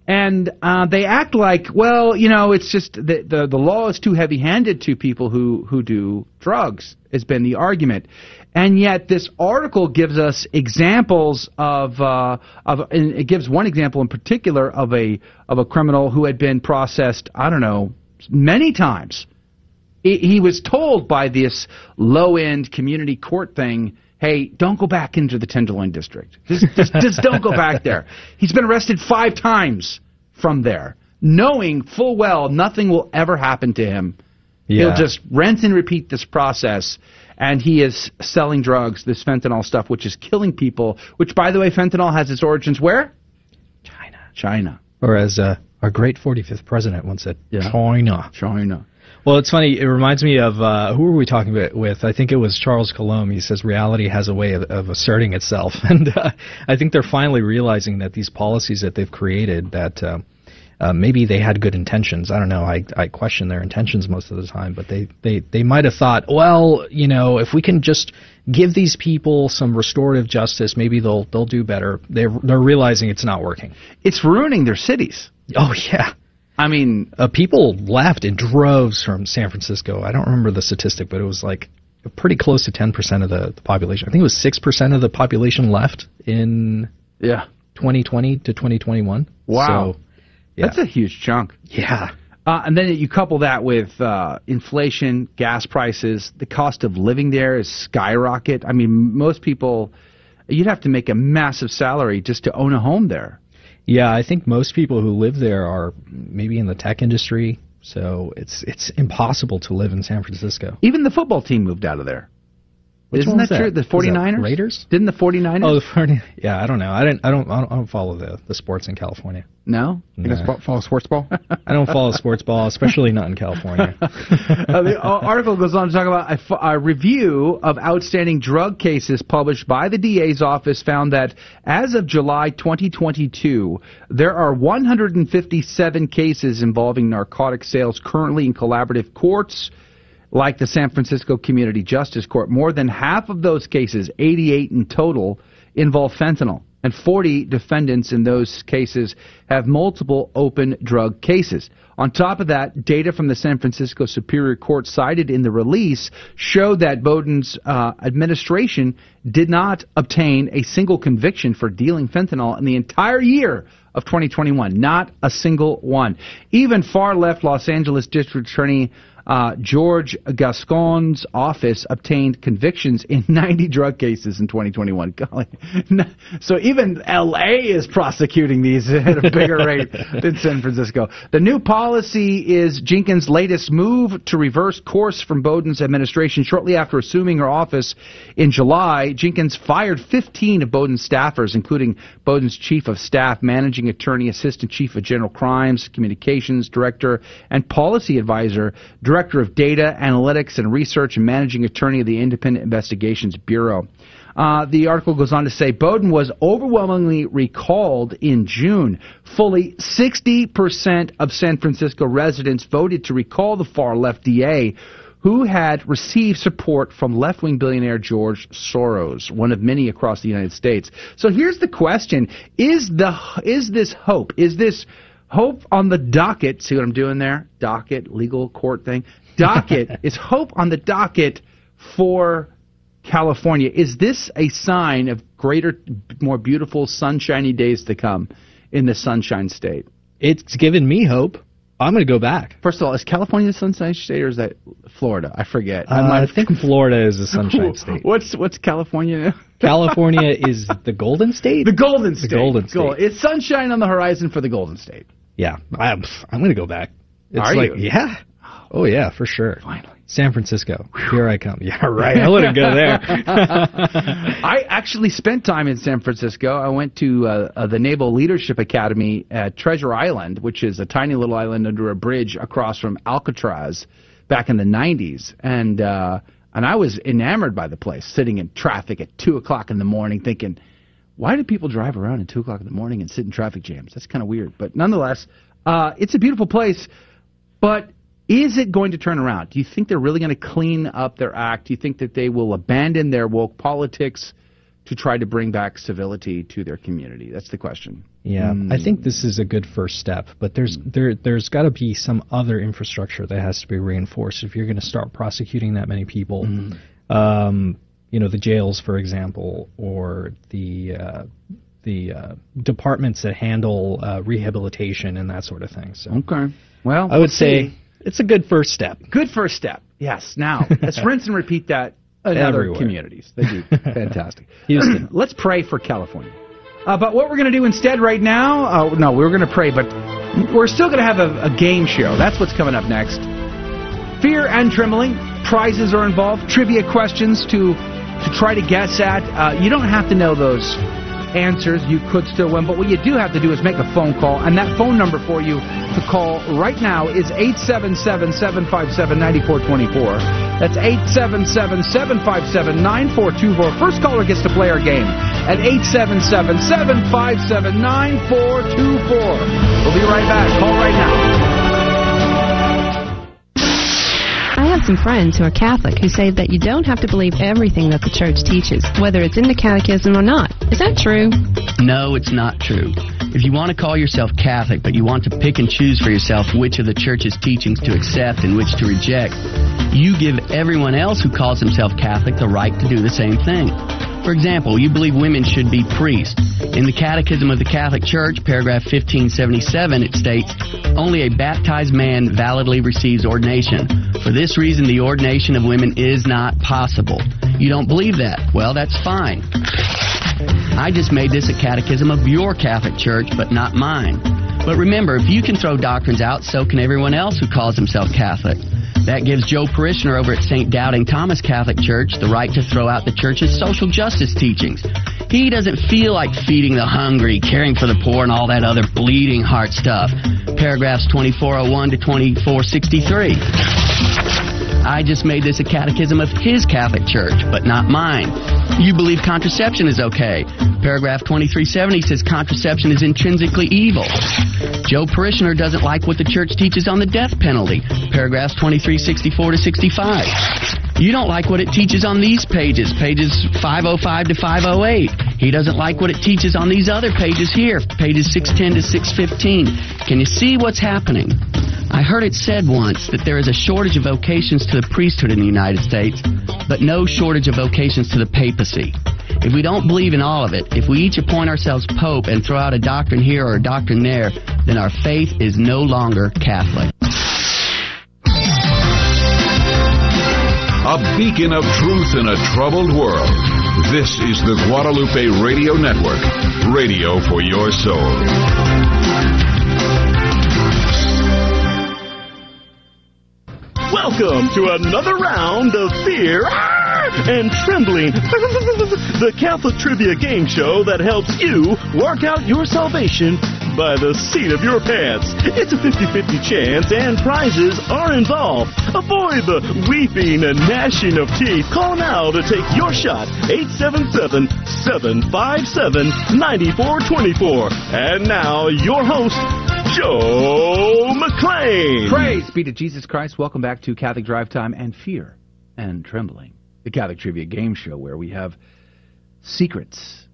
And uh, they act like, well, you know, it's just the, the the law is too heavy-handed to people who who do drugs. Has been the argument, and yet this article gives us examples of uh, of and it gives one example in particular of a of a criminal who had been processed. I don't know many times. He he was told by this low-end community court thing, hey, don't go back into the Tenderloin district. Just, just, just don't go back there. <laughs> He's been arrested five times from there, knowing full well nothing will ever happen to him. Yeah. He'll just rent and repeat this process. And he is selling drugs, this fentanyl stuff, which is killing people. Which, by the way, fentanyl has its origins where? China. China. Or as uh, our great 45th president once said, Yeah. China. China. Well, it's funny. It reminds me of uh, who were we talking about with? I think it was Charles Coulombe. He says reality has a way of, of asserting itself, <laughs> and uh, I think they're finally realizing that these policies that they've created that. Uh, uh, maybe they had good intentions. I don't know. I, I question their intentions most of the time, but they, they, they might have thought, well, you know, if we can just give these people some restorative justice, maybe they'll they'll do better. They're they're realizing it's not working. It's ruining their cities. Oh yeah. I mean, uh, people left in droves from San Francisco. I don't remember the statistic, but it was like pretty close to 10% of the, the population. I think it was 6% of the population left in yeah 2020 to 2021. Wow. So, yeah. That's a huge chunk. Yeah. Uh, and then you couple that with uh, inflation, gas prices, the cost of living there is skyrocket. I mean, most people, you'd have to make a massive salary just to own a home there. Yeah, I think most people who live there are maybe in the tech industry, so it's it's impossible to live in San Francisco. Even the football team moved out of there. Which Isn't one that, true? The 49ers? Raiders? Didn't the 49ers? Oh, the 40, yeah, I don't know. I didn't I don't I don't, I don't follow the, the sports in California. No? You guys No. follow sports ball? <laughs> I don't follow sports ball, especially not in California. <laughs> uh, the uh, article goes on to talk about a, f- a review of outstanding drug cases published by the DA's office found that as of July 2022, there are 157 cases involving narcotic sales currently in collaborative courts like the San Francisco Community Justice Court. More than half of those cases, 88 in total, involve fentanyl. And 40 defendants in those cases have multiple open drug cases. On top of that, data from the San Francisco Superior Court cited in the release showed that Boudin's uh, administration did not obtain a single conviction for dealing fentanyl in the entire year of 2021. Not a single one. Even far left Los Angeles District Attorney uh, George Gascon's office obtained convictions in <laughs> 90 drug cases in 2021. <laughs> Golly. So even LA is prosecuting these <laughs> at a bigger rate than San Francisco. The new policy is Jenkins' latest move to reverse course from Boudin's administration. Shortly after assuming her office in July, Jenkins fired 15 of Boudin's staffers, including Boudin's chief of staff, managing attorney, assistant chief of general crimes, communications director, and policy advisor, director of data analytics and research, and managing attorney of the Independent Investigations Bureau. Uh, the article goes on to say Boudin was overwhelmingly recalled in June. Fully 60% of San Francisco residents voted to recall the far left DA who had received support from left wing billionaire George Soros, one of many across the United States. So here's the question Is, the, is this hope? Is this hope on the docket? See what I'm doing there? Docket, legal court thing. Docket <laughs> is hope on the docket for California. Is this a sign of greater, more beautiful, sunshiny days to come in the Sunshine State? It's given me hope. I'm going to go back. First of all, is California the Sunshine State or is that Florida? I forget. Uh, I think Florida is a sunshine <laughs> state. What's what's California? California <laughs> is the Golden State. The Golden State. The Golden State. Gold- It's sunshine on the horizon for the Golden State. Yeah, I'm, I'm going to go back. It's Are like, you? Yeah. Oh yeah, for sure. Finally. San Francisco. Here I come. <laughs> Yeah, <laughs> right. I wouldn't go there. <laughs> I actually spent time in San Francisco. I went to uh, uh, the Naval Leadership Academy at Treasure Island, which is a tiny little island under a bridge across from Alcatraz back in the 90s. And, uh, and I was enamored by the place, sitting in traffic at 2 o'clock in the morning thinking, why do people drive around at 2 o'clock in the morning and sit in traffic jams? That's kind of weird. But nonetheless, uh, it's a beautiful place. But is it going to turn around? Do you think they're really going to clean up their act? Do you think that they will abandon their woke politics to try to bring back civility to their community? That's the question. Yeah, Hmm. I think this is a good first step, but there's there there's got to be some other infrastructure that has to be reinforced if you're going to start prosecuting that many people. Hmm. Um, you know, the jails, for example, or the uh, the uh, departments that handle uh, rehabilitation and that sort of thing. So Okay. Well, I would say see. It's a good first step. good first step. Yes. Now let's <laughs> rinse and repeat that and other communities. They do <laughs> fantastic. Houston. <clears throat> Let's pray for California. Uh, but what we're going to do instead right now, uh, no, we were going to pray, but we're still going to have a, a game show. That's what's coming up next. Fear and trembling. Prizes are involved. Trivia questions to to try to guess at. Uh, you don't have to know those answers. You could still win, but what you do have to do is make a phone call, and that phone number for you to call right now is 877-757-9424. That's 877-757-9424. First caller gets to play our game at 877-757-9424. We'll be right back. Call right now. Some friends who are Catholic who say that you don't have to believe everything that the church teaches, whether it's in the catechism or not. Is that true? No, it's not true. If you want to call yourself Catholic, but you want to pick and choose for yourself which of the church's teachings to accept and which to reject, you give everyone else who calls himself Catholic the right to do the same thing. For example, you believe women should be priests. In the Catechism of the Catholic Church, paragraph 1577, it states, only a baptized man validly receives ordination. For this reason, the ordination of women is not possible. You don't believe that? Well, that's fine. I just made this a catechism of your Catholic Church, but not mine. But remember, if you can throw doctrines out, so can everyone else who calls himself Catholic. That gives Joe Parishioner over at St. Doubting Thomas Catholic Church the right to throw out the church's social justice teachings. He doesn't feel like feeding the hungry, caring for the poor, and all that other bleeding heart stuff. Paragraphs 2401 to 2463. I just made this a catechism of his Catholic Church, but not mine. You believe contraception is okay. Paragraph 2370 says contraception is intrinsically evil. Joe Parishioner doesn't like what the church teaches on the death penalty. Paragraphs 2364 to 65. You don't like what it teaches on these pages, pages 505 to 508. He doesn't like what it teaches on these other pages here, pages 610 to 615. Can you see what's happening? I heard it said once that there is a shortage of vocations to the priesthood in the United States, but no shortage of vocations to the papacy. If we don't believe in all of it, if we each appoint ourselves pope and throw out a doctrine here or a doctrine there, then our faith is no longer Catholic. A beacon of truth in a troubled world. This is the Guadalupe Radio Network, radio for your soul. Welcome to another round of fear and trembling. <laughs> the Catholic Trivia Game Show that helps you work out your salvation by the seat of your pants. It's a 50-50 chance and prizes are involved. Avoid the weeping and gnashing of teeth. Call now to take your shot. 877-757-9424. And now your host, Joe McClain. Praise be to Jesus Christ. Welcome back to Catholic Drive Time and Fear and Trembling, the Catholic Trivia Game Show where we have secrets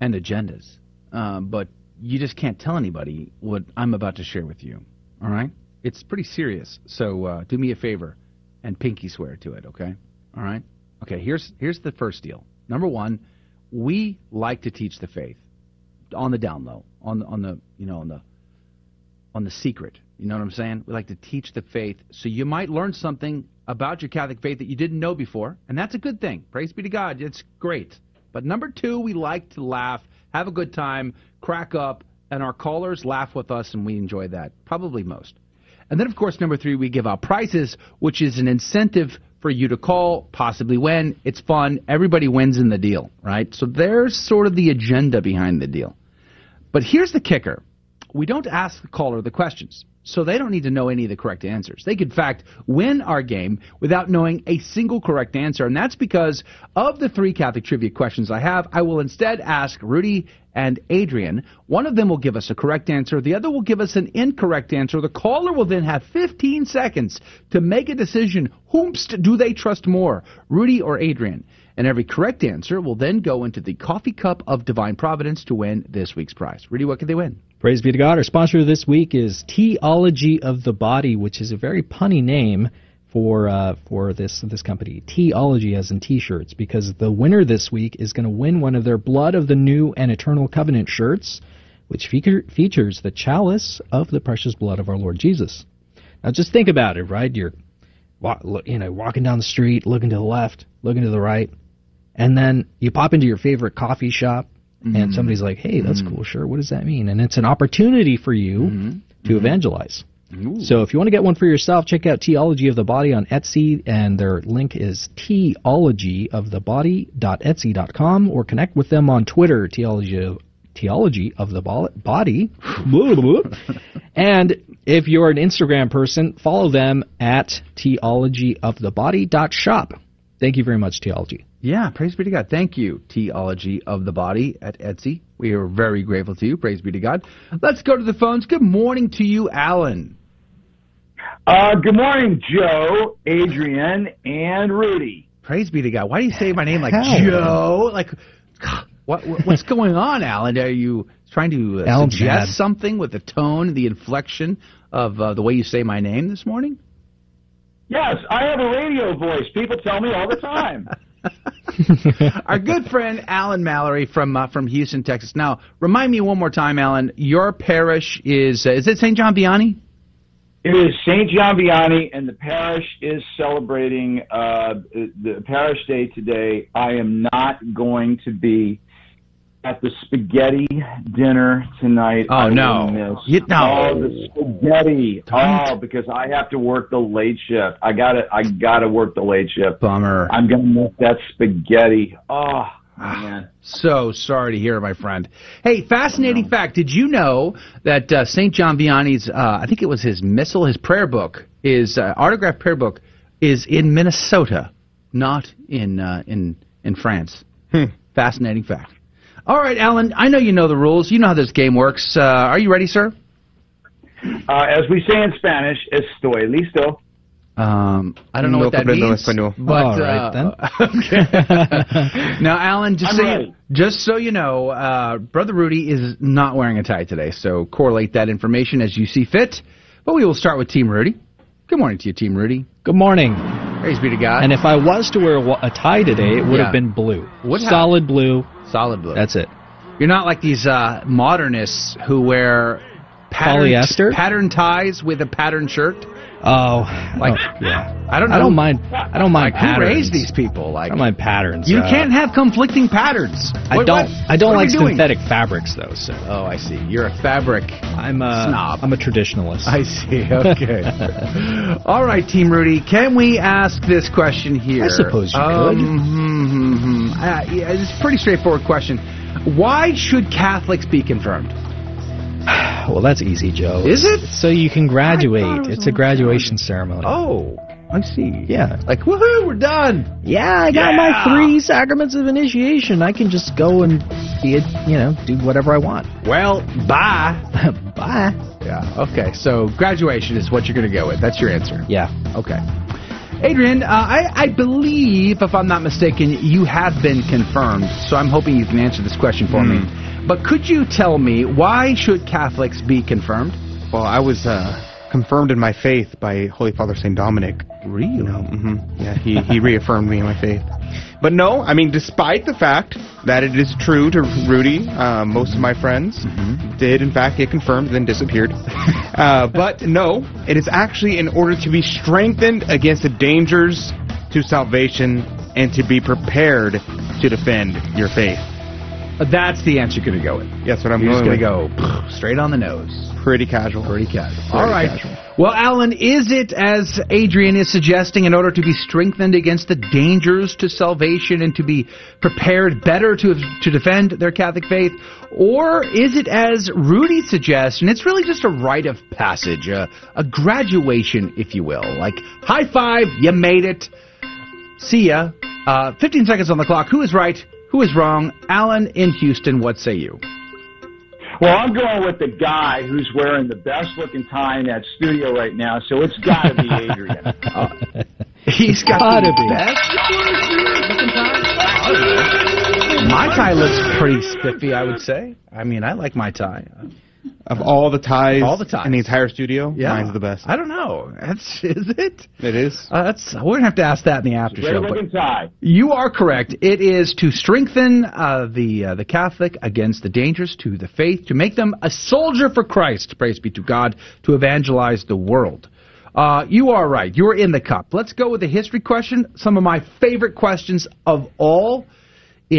and agendas. Um, but you just can't tell anybody what I'm about to share with you. All right? It's pretty serious. So uh, do me a favor and pinky swear to it, okay? All right? Okay, here's here's the first deal. Number one, we like to teach the faith on the down low, on the on the you know on the on the secret. You know what I'm saying? We like to teach the faith. So you might learn something about your Catholic faith that you didn't know before, and that's a good thing. Praise be to God. It's great. But number two, we like to laugh, have a good time, crack up, and our callers laugh with us, and we enjoy that probably most. And then, of course, number three, we give out prizes, which is an incentive for you to call, possibly win. It's fun. Everybody wins in the deal, right? So there's sort of the agenda behind the deal. But here's the kicker we don't ask the caller the questions. So they don't need to know any of the correct answers. They could, in fact, win our game without knowing a single correct answer. And that's because of the three Catholic trivia questions I have, I will instead ask Rudy and Adrian. One of them will give us a correct answer. The other will give us an incorrect answer. The caller will then have 15 seconds to make a decision. Whomst do they trust more, Rudy or Adrian? And every correct answer will then go into the coffee cup of divine providence to win this week's prize. Rudy, what could they win? Praise be to God. Our sponsor this week is Teology of the Body, which is a very punny name for uh, for this this company. Teology as in T-shirts, because the winner this week is going to win one of their Blood of the New and Eternal Covenant shirts, which feature, features the chalice of the precious blood of our Lord Jesus. Now, just think about it, right? You're you know, walking down the street, looking to the left, looking to the right, and then you pop into your favorite coffee shop, Mhm. and somebody's like, "Hey, that's Mhm. cool. Sure. What does that mean?" And it's an opportunity for you Mm-hmm. to evangelize. So if you want to get one for yourself, check out Teology of the Body on Etsy, and their link is teologyofthebody.etsy.com, or connect with them on Twitter, Theology of, Theology of the Body. <laughs> And if you're an Instagram person, follow them at theologyofthebody.shop. Thank you very much, Theology. Yeah, praise be to God. Thank you, Theology of the Body at Etsy. We are very grateful to you. Praise be to God. Let's go to the phones. Good morning to you, Alan. Uh, good morning, Joe, Adrian, and Rudy. Praise be to God. Why do you say my name like Hell. Joe? Like, what, what what's <laughs> going on, Alan? Are you trying to uh, Alan's suggest mad. something with the tone, the inflection of uh, the way you say my name this morning? Yes, I have a radio voice. People tell me all the time. <laughs> <laughs> Our good friend Alan Mallory from uh, from Houston, Texas. Now, remind me one more time, Alan. Your parish is uh, is it St. John Vianney? It is St. John Vianney, and the parish is celebrating uh, the parish day today. I am not going to be at the spaghetti dinner tonight. Oh, no. You- no. all the spaghetti. Oh, because I have to work the late shift. I gotta, I gotta work the late shift. Bummer. I'm gonna miss that spaghetti. Oh man. So sorry to hear, my friend. Hey, fascinating fact. Did you know that uh, St. John Vianney's, uh, I think it was his missal, his prayer book, his uh, autographed prayer book, is in Minnesota, not in uh, in in France. Fascinating fact. All right, Alan. I know you know the rules. You know how this game works. Uh, are you ready, sir? Uh, as we say in Spanish, estoy listo. Um, I don't know No what that comprendo means. español. But All right, uh, okay. <laughs> now, Alan, just I'm so you, just so you know, uh, brother Rudy is not wearing a tie today, so correlate that information as you see fit. But we will start with Team Rudy. Good morning to you, Team Rudy. Good morning. Praise be to God. And if I was to wear a, a tie today, it would Yeah. have been blue. Would have. Solid blue. Solid blue. That's it. You're not like these uh, modernists who wear patterned, Polyester? pattern ties with a patterned shirt. Oh, <laughs> Like, oh, yeah. I don't know. I don't mind. I don't mind Like, who patterns. raised these people? Like, I don't mind patterns. You uh, can't have conflicting patterns. I What- don't. what- I don't like we doing? synthetic fabrics though. So. Oh, I see. You're a fabric I'm a snob. I'm a traditionalist. I see. <laughs> Okay. <laughs> All right, Team Rudy. Can we ask this question here? I suppose you um, could. hmm, hmm, hmm. Uh, yeah, it's a pretty straightforward question. Why should Catholics be confirmed? <sighs> Well, that's easy, Joe. Is it? So you can graduate. it It's a graduation ceremony. Oh, I see. Yeah. Like, woohoo, we're done. Yeah, I got Yeah. my three sacraments of initiation. I can just go and be, a, you know, do whatever I want. Well, bye. <laughs> Bye. Yeah. Okay. So graduation is what you're going to go with. That's your answer. Yeah. Okay. Adrian, uh, I, I believe, if I'm not mistaken, you have been confirmed. So I'm hoping you can answer this question for me. But could you tell me why should Catholics be confirmed? Well, I was uh, confirmed in my faith by Holy Father Saint Dominic. Really? hmm Yeah, he he reaffirmed me in my faith. But no, I mean, despite the fact that it is true to Rudy, uh, most of my friends did in fact get confirmed, then disappeared. <laughs> uh, but no, it is actually in order to be strengthened against the dangers to salvation and to be prepared to defend your faith. That's the answer you're going to go with. That's what I'm You're just going to go straight on the nose. Pretty casual. Pretty casual. Pretty All right. casual. Well, Alan, is it as Adrian is suggesting in order to be strengthened against the dangers to salvation and to be prepared better to to defend their Catholic faith, or is it as Rudy suggests, and it's really just a rite of passage, a, a graduation, if you will, like high five, you made it. See ya. Uh, 15 seconds on the clock. Who is right? Who is wrong? Alan in Houston. What say you? Well, I'm going with the guy who's wearing the best looking tie in that studio right now, so it's got to be Adrian. Uh, <laughs> He's got Gotta be. best. My tie looks pretty spiffy, I would say. I mean, I like my tie. Of all the ties, All the ties. in the entire studio, Yeah, mine's the best. I don't know. That's <laughs> is it? It is. Uh, that's we're gonna have to ask that in the after Great show. but- tie. You are correct. It is to strengthen uh, the uh, the Catholic against the dangers to the faith, to make them a soldier for Christ. Praise be to God, to evangelize the world. Uh, you are right. You're in the cup. Let's go with the history question. Some of my favorite questions of all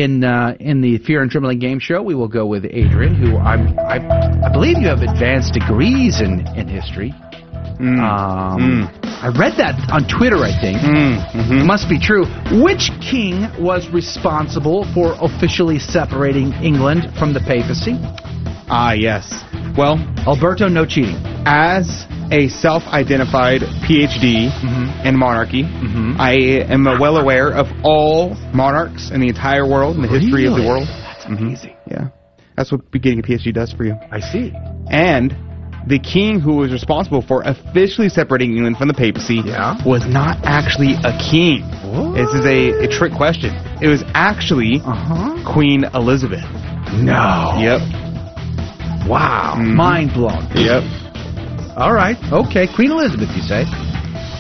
in uh, in the Fear and Trembling game show. We will go with Adrian, who I'm, I, I believe you have advanced degrees in, in history. Um, I read that on Twitter, I think. It must be true. Which king was responsible for officially separating England from the papacy? Ah, yes. Well, Alberto, no cheating. As a self-identified PhD Mm-hmm. in monarchy, I am well aware of all monarchs in the entire world, in the history of the world. That's amazing. Yeah, that's what getting a PhD does for you. I see. And the king who was responsible for officially separating England from the papacy was not actually a king. This is a, a trick question. It was actually Queen Elizabeth. No. Yep. Wow. Mhm. Mind blown. Yep. All right. Okay. Queen Elizabeth, you say?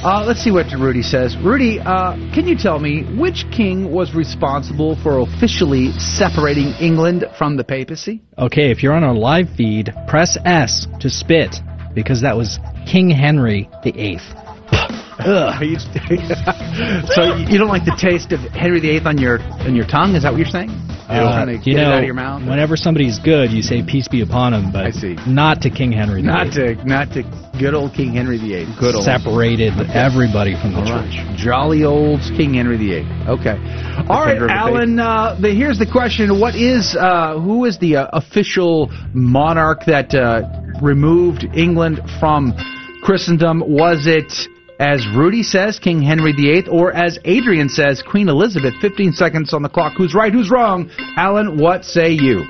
Uh, let's see what Rudy says. Rudy, uh, can you tell me which king was responsible for officially separating England from the papacy? Okay, if you're on our live feed, press S to spit because that was King Henry VIII. Ugh. <laughs> so you don't like the taste of Henry VIII on your on your tongue? Is that what you're saying? Uh, you get know, it out of your mouth. whenever somebody's good, you say peace be upon him, but not to King Henry VIII. Not to not to good old King Henry VIII. Good old separated everybody from the All church. right. Jolly old King Henry VIII. Okay. All right, Finger of the Alan. Uh, the, here's the question: What is uh, who is the uh, official monarch that uh, removed England from Christendom? Was it, as Rudy says, King Henry VIII, or as Adrian says, Queen Elizabeth? 15 seconds on the clock. Who's right? Who's wrong? Alan, what say you?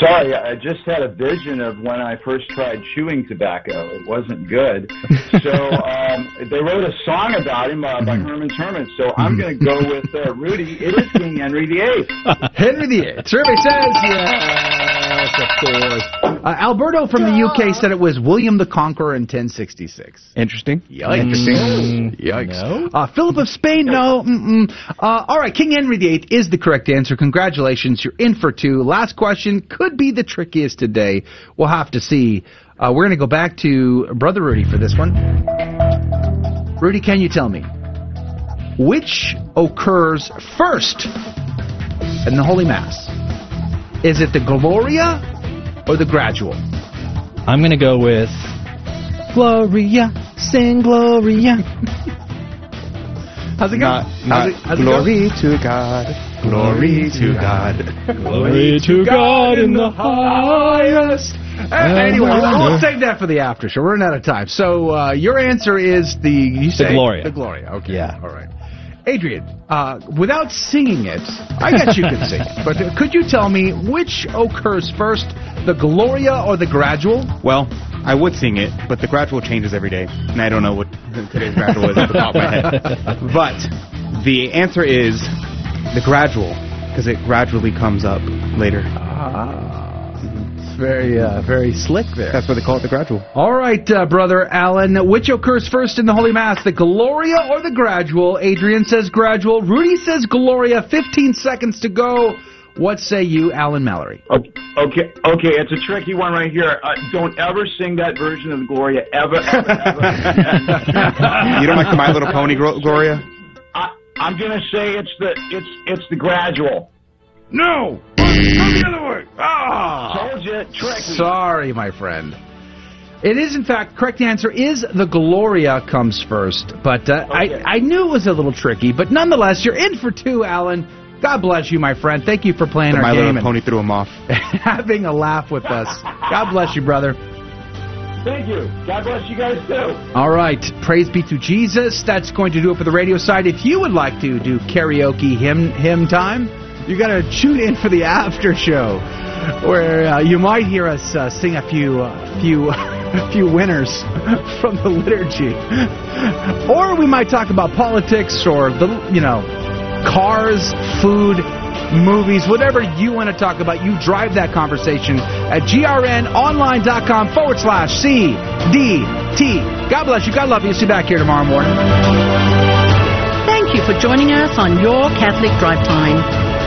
Sorry, I just had a vision of when I first tried chewing tobacco. It wasn't good. <laughs> So um, they wrote a song about him uh, by Herman's Hermits. So I'm going to go with uh, Rudy. It is King Henry VIII. <laughs> Henry VIII. Survey says yes, of course. Uh, Alberto from the UK said it was William the Conqueror in 1066. Interesting. Yikes. Interesting. Yikes. Uh, Philip of Spain, no. Mm-mm. Uh, all right, King Henry VIII is the correct answer. Congratulations, you're in for two. Last question could be the trickiest today. We'll have to see. Uh, we're going to go back to Brother Rudy for this one. Rudy, can you tell me which occurs first in the Holy Mass? Is it the Gloria or the Gradual? I'm going to go with Gloria, sing Gloria. How's it Not, going? not How's it- how's it glory to God. Glory to God. Glory to God in the highest. Anyway, we'll, we'll save that for the after show. We're running out of time. So uh, your answer is the you say the Gloria. The Gloria. Okay. Yeah. All right. Adrian, uh, without singing it, I guess you could sing it, <laughs> but could you tell me which occurs first, the Gloria or the Gradual? Well, I would sing it, but the gradual changes every day, and I don't know what today's gradual is at the top of my head. <laughs> But the answer is the gradual, because it gradually comes up later. It's very, uh, very slick there. That's why they call it the gradual. All right, uh, brother Alan. Which occurs first in the Holy Mass, the Gloria or the Gradual? Adrian says Gradual. Rudy says Gloria. 15 seconds to go. What say you, Alan Mallory? Okay, okay, okay, it's a tricky one right here. Uh, don't ever sing that version of the Gloria, ever, ever, ever. <laughs> You don't like the My Little Pony, Gloria? I, I'm gonna say it's the it's it's the gradual. No, go the other way. Ah, Told you, tricky. sorry, my friend. It is, in fact, correct answer is the Gloria comes first, but uh, I I knew it was a little tricky, but nonetheless, you're in for two, Alan. God bless you, my friend. Thank you for playing The our My game Little and Pony threw him off. <laughs> having a laugh with us. God bless you, brother. Thank you. God bless you guys too. All right, praise be to Jesus. That's going to do it for the radio side. If you would like to do karaoke hymn hymn time, you got to tune in for the after show, where uh, you might hear us uh, sing a few uh, few <laughs> few winners <laughs> from the liturgy, or we might talk about politics or the you know cars, food. Movies, whatever you want to talk about, you drive that conversation at grnonline.com forward slash CDT. God bless you. God love you. See you back here tomorrow morning. Thank you for joining us on Your Catholic Drive Time,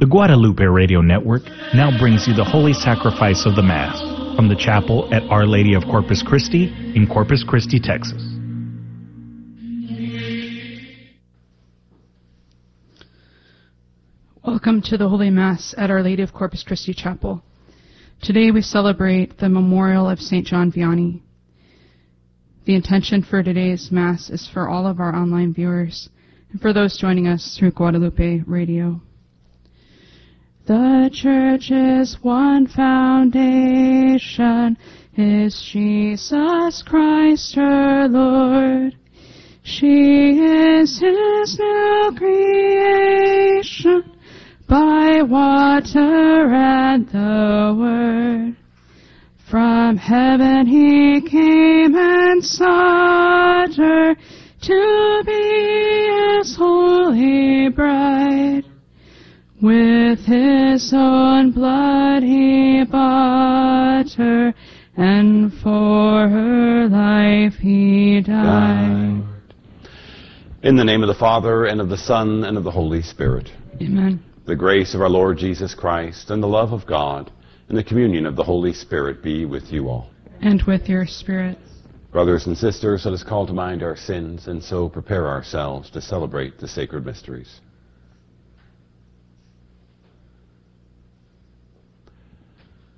The Guadalupe Radio Network now brings you the Holy Sacrifice of the Mass from the chapel at Our Lady of Corpus Christi in Corpus Christi, Texas. Welcome to the Holy Mass at Our Lady of Corpus Christi Chapel. Today we celebrate the memorial of St. John Vianney. The intention for today's Mass is for all of our online viewers and for those joining us through Guadalupe Radio. The Church is one foundation, is Jesus Christ her Lord. She is His new creation by water and the Word. From heaven He came and sought her to be His holy bride. With his own blood he bought her, and for her life he died. In the name of the Father, and of the Son, and of the Holy Spirit. Amen. The grace of our Lord Jesus Christ, and the love of God, and the communion of the Holy Spirit be with you all. And with your spirits. Brothers and sisters, let us call to mind our sins, and so prepare ourselves to celebrate the sacred mysteries.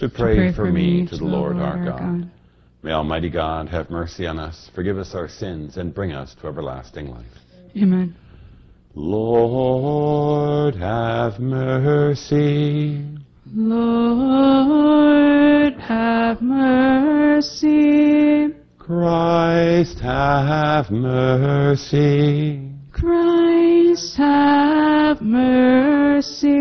to pray for me to the Lord our God. May Almighty God have mercy on us, forgive us our sins, and bring us to everlasting life. Amen. Lord, have mercy. Lord, have mercy. Christ, have mercy. Christ, have mercy.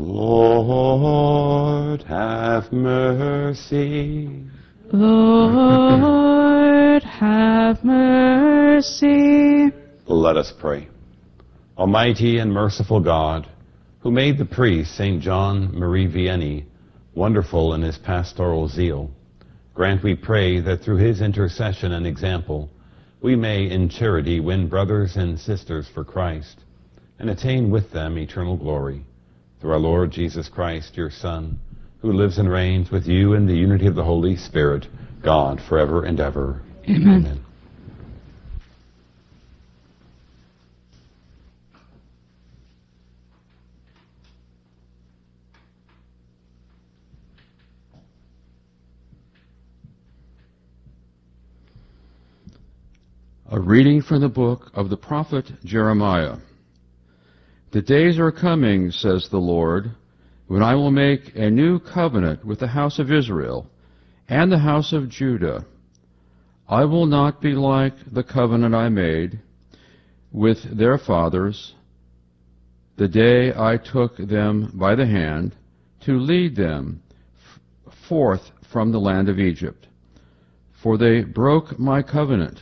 Lord, have mercy. Lord, have mercy. Let us pray. Almighty and merciful God, who made the priest St. John Marie Vianney wonderful in his pastoral zeal, grant we pray that through his intercession and example, we may in charity win brothers and sisters for Christ and attain with them eternal glory. Through our Lord Jesus Christ, your Son, who lives and reigns with you in the unity of the Holy Spirit, God, forever and ever. Amen. Amen. A reading from the book of the prophet Jeremiah. The days are coming, says the Lord, when I will make a new covenant with the house of Israel and the house of Judah. I will not be like the covenant I made with their fathers the day I took them by the hand to lead them forth from the land of Egypt. For they broke my covenant,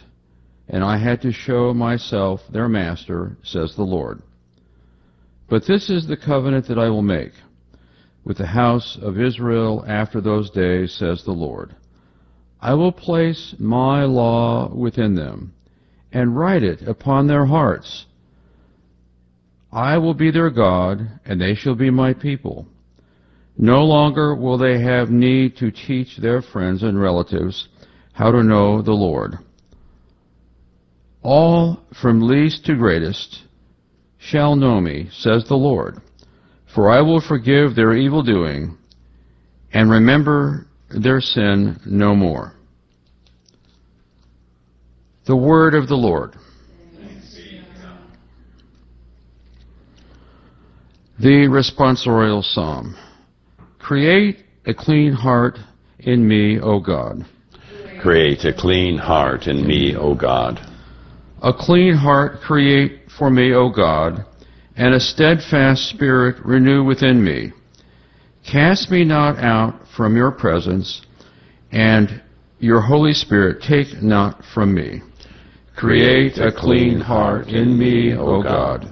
and I had to show myself their master, says the Lord. But this is the covenant that I will make with the house of Israel after those days, says the Lord. I will place my law within them, and write it upon their hearts. I will be their God, and they shall be my people. No longer will they have need to teach their friends and relatives how to know the Lord. All from least to greatest shall know me, says the Lord, for I will forgive their evil doing and remember their sin no more. The word of the Lord. The responsorial psalm. Create a clean heart in me, O God. Create a clean heart in me, O God. A clean heart create for me, O God, and a steadfast spirit renew within me. Cast me not out from your presence, and your Holy Spirit take not from me. Create a clean heart in me, O God.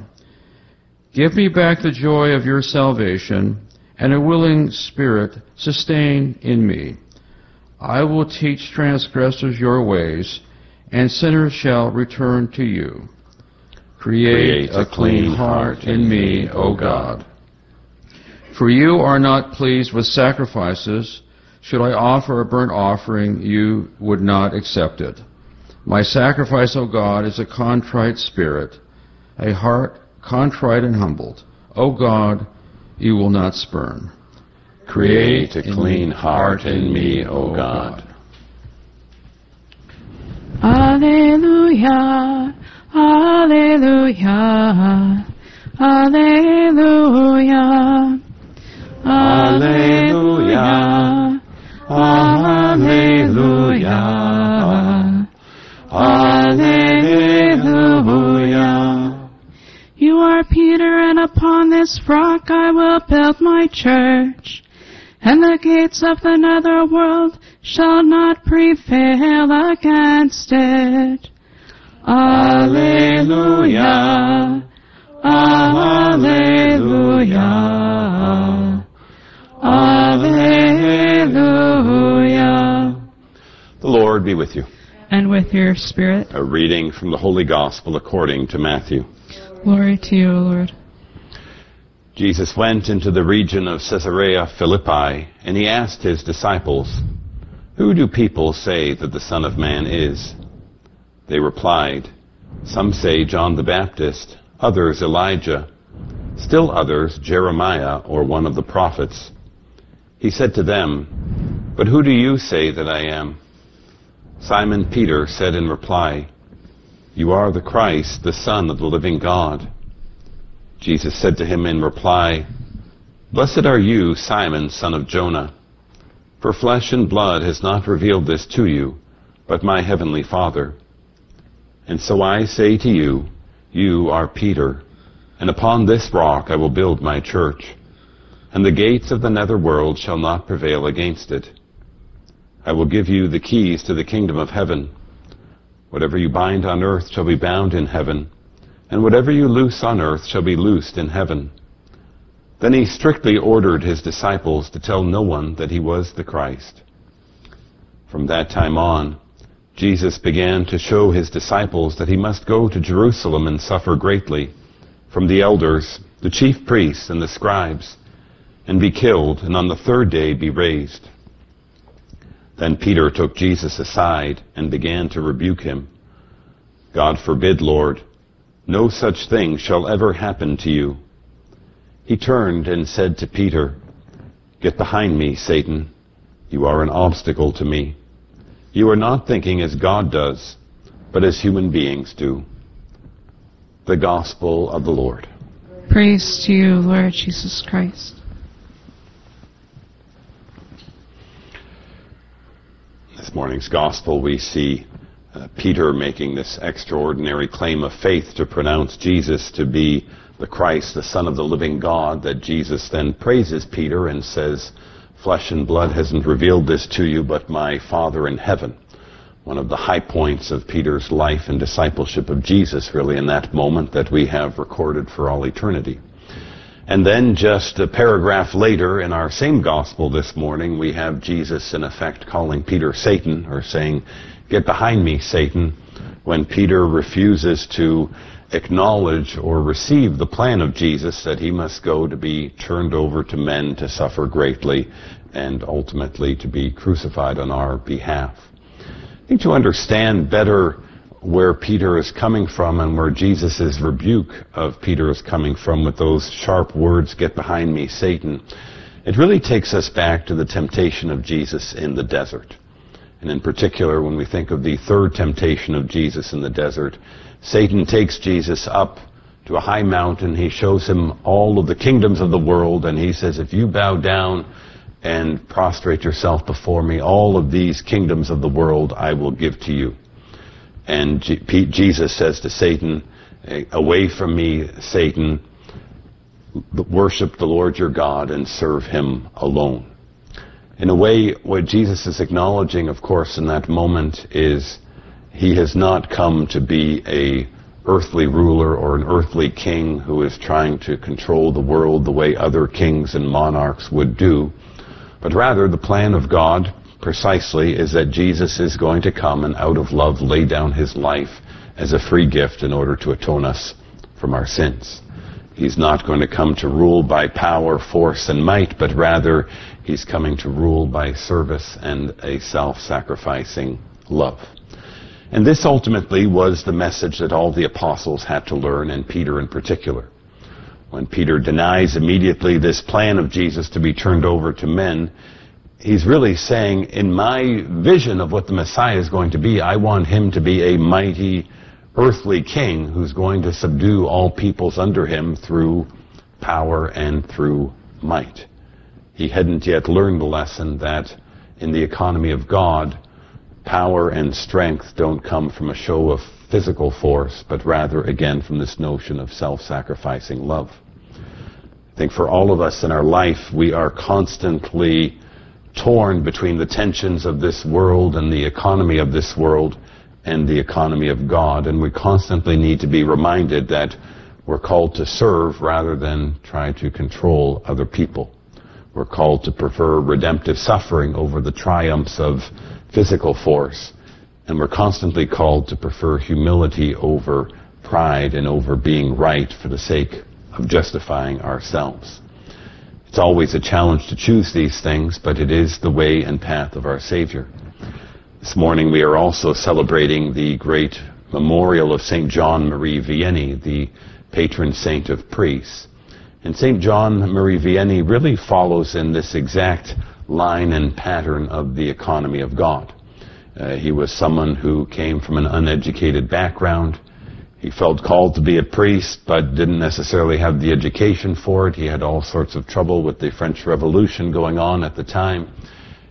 Give me back the joy of your salvation, and a willing spirit sustain in me. I will teach transgressors your ways, and sinners shall return to you. Create a clean heart in me, O God. For you are not pleased with sacrifices. Should I offer a burnt offering, you would not accept it. My sacrifice, O God, is a contrite spirit, a heart contrite and humbled. O God, you will not spurn. Create a clean heart in me, O God. Alleluia, Alleluia, Alleluia, Alleluia, Alleluia, Alleluia. You are Peter, and upon this rock I will build my church, and the gates of the nether world shall not prevail against it. Alleluia, Alleluia, Alleluia. The Lord be with you. And with your spirit. A reading from the Holy Gospel according to Matthew. Glory to you, O Lord. Jesus went into the region of Caesarea Philippi, and he asked his disciples, Who do people say that the Son of Man is? They replied, Some say John the Baptist, others Elijah, still others Jeremiah or one of the prophets. He said to them, But who do you say that I am? Simon Peter said in reply, You are the Christ, the Son of the living God. Jesus said to him in reply, Blessed are you, Simon, son of Jonah, for flesh and blood has not revealed this to you, but my heavenly Father. And so I say to you, you are Peter, and upon this rock I will build my church, and the gates of the nether world shall not prevail against it. I will give you the keys to the kingdom of heaven. Whatever you bind on earth shall be bound in heaven, and whatever you loose on earth shall be loosed in heaven. Then he strictly ordered his disciples to tell no one that he was the Christ. From that time on, Jesus began to show his disciples that he must go to Jerusalem and suffer greatly from the elders, the chief priests, and the scribes, and be killed, and on the third day be raised. Then Peter took Jesus aside and began to rebuke him. God forbid, Lord, no such thing shall ever happen to you. He turned and said to Peter, Get behind me, Satan. You are an obstacle to me. You are not thinking as God does, but as human beings do. The Gospel of the Lord. Praise to you, Lord Jesus Christ. This morning's Gospel, we see uh, Peter making this extraordinary claim of faith to pronounce Jesus to be the Christ, the Son of the living God, that Jesus then praises Peter and says, Flesh and blood hasn't revealed this to you, but my Father in heaven. One of the high points of Peter's life and discipleship of Jesus, really, in that moment that we have recorded for all eternity. And then just a paragraph later in our same gospel this morning, we have Jesus in effect calling Peter Satan, or saying, Get behind me, Satan, when Peter refuses to acknowledge or receive the plan of Jesus that he must go to be turned over to men to suffer greatly and ultimately to be crucified on our behalf. I think to understand better where Peter is coming from and where Jesus' rebuke of Peter is coming from with those sharp words, get behind me, Satan, it really takes us back to the temptation of Jesus in the desert. And in particular, when we think of the third temptation of Jesus in the desert, Satan takes Jesus up to a high mountain. He shows him all of the kingdoms of the world, and he says, if you bow down and prostrate yourself before me, all of these kingdoms of the world I will give to you. And Jesus says to Satan, away from me, Satan, worship the Lord your God and serve him alone. In a way, what Jesus is acknowledging, of course, in that moment is he has not come to be a earthly ruler or an earthly king who is trying to control the world the way other kings and monarchs would do, but rather the plan of God precisely is that Jesus is going to come and out of love lay down his life as a free gift in order to atone us from our sins. He's not going to come to rule by power, force, and might, but rather he's coming to rule by service and a self-sacrificing love. And this ultimately was the message that all the apostles had to learn, and Peter in particular. When Peter denies immediately this plan of Jesus to be turned over to men, he's really saying, in my vision of what the Messiah is going to be, I want him to be a mighty earthly king who's going to subdue all peoples under him through power and through might. He hadn't yet learned the lesson that in the economy of God, power and strength don't come from a show of physical force, but rather, again, from this notion of self-sacrificing love. I think for all of us in our life, we are constantly torn between the tensions of this world and the economy of this world and the economy of God, and we constantly need to be reminded that we're called to serve rather than try to control other people. We're called to prefer redemptive suffering over the triumphs of physical force. And we're constantly called to prefer humility over pride and over being right for the sake of justifying ourselves. It's always a challenge to choose these things, but it is the way and path of our Savior. This morning we are also celebrating the great memorial of St. John Marie Vianney, the patron saint of priests. And St. John Marie Vianney really follows in this exact line and pattern of the economy of God. Uh, he was someone who came from an uneducated background. He felt called to be a priest, but didn't necessarily have the education for it. He had all sorts of trouble with the French Revolution going on at the time.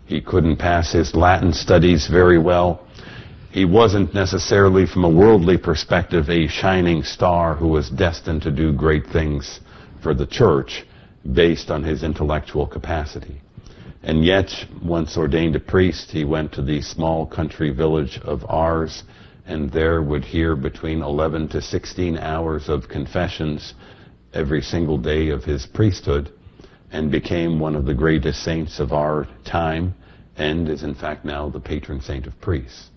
He couldn't pass his Latin studies very well. He wasn't necessarily, from a worldly perspective, a shining star who was destined to do great things for the church based on his intellectual capacity. And yet, once ordained a priest, he went to the small country village of Ars, and there would hear between 11 to 16 hours of confessions every single day of his priesthood, and became one of the greatest saints of our time, and is in fact now the patron saint of priests.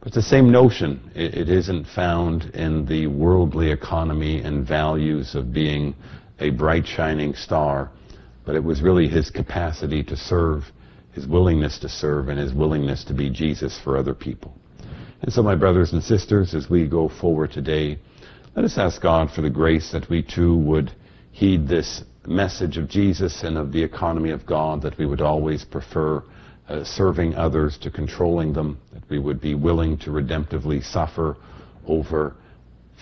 But the same notion. It, it isn't found in the worldly economy and values of being a bright shining star but it was really his capacity to serve, his willingness to serve, and his willingness to be Jesus for other people. And so, my brothers and sisters, as we go forward today, let us ask God for the grace that we too would heed this message of Jesus and of the economy of God, that we would always prefer uh, serving others to controlling them, that we would be willing to redemptively suffer over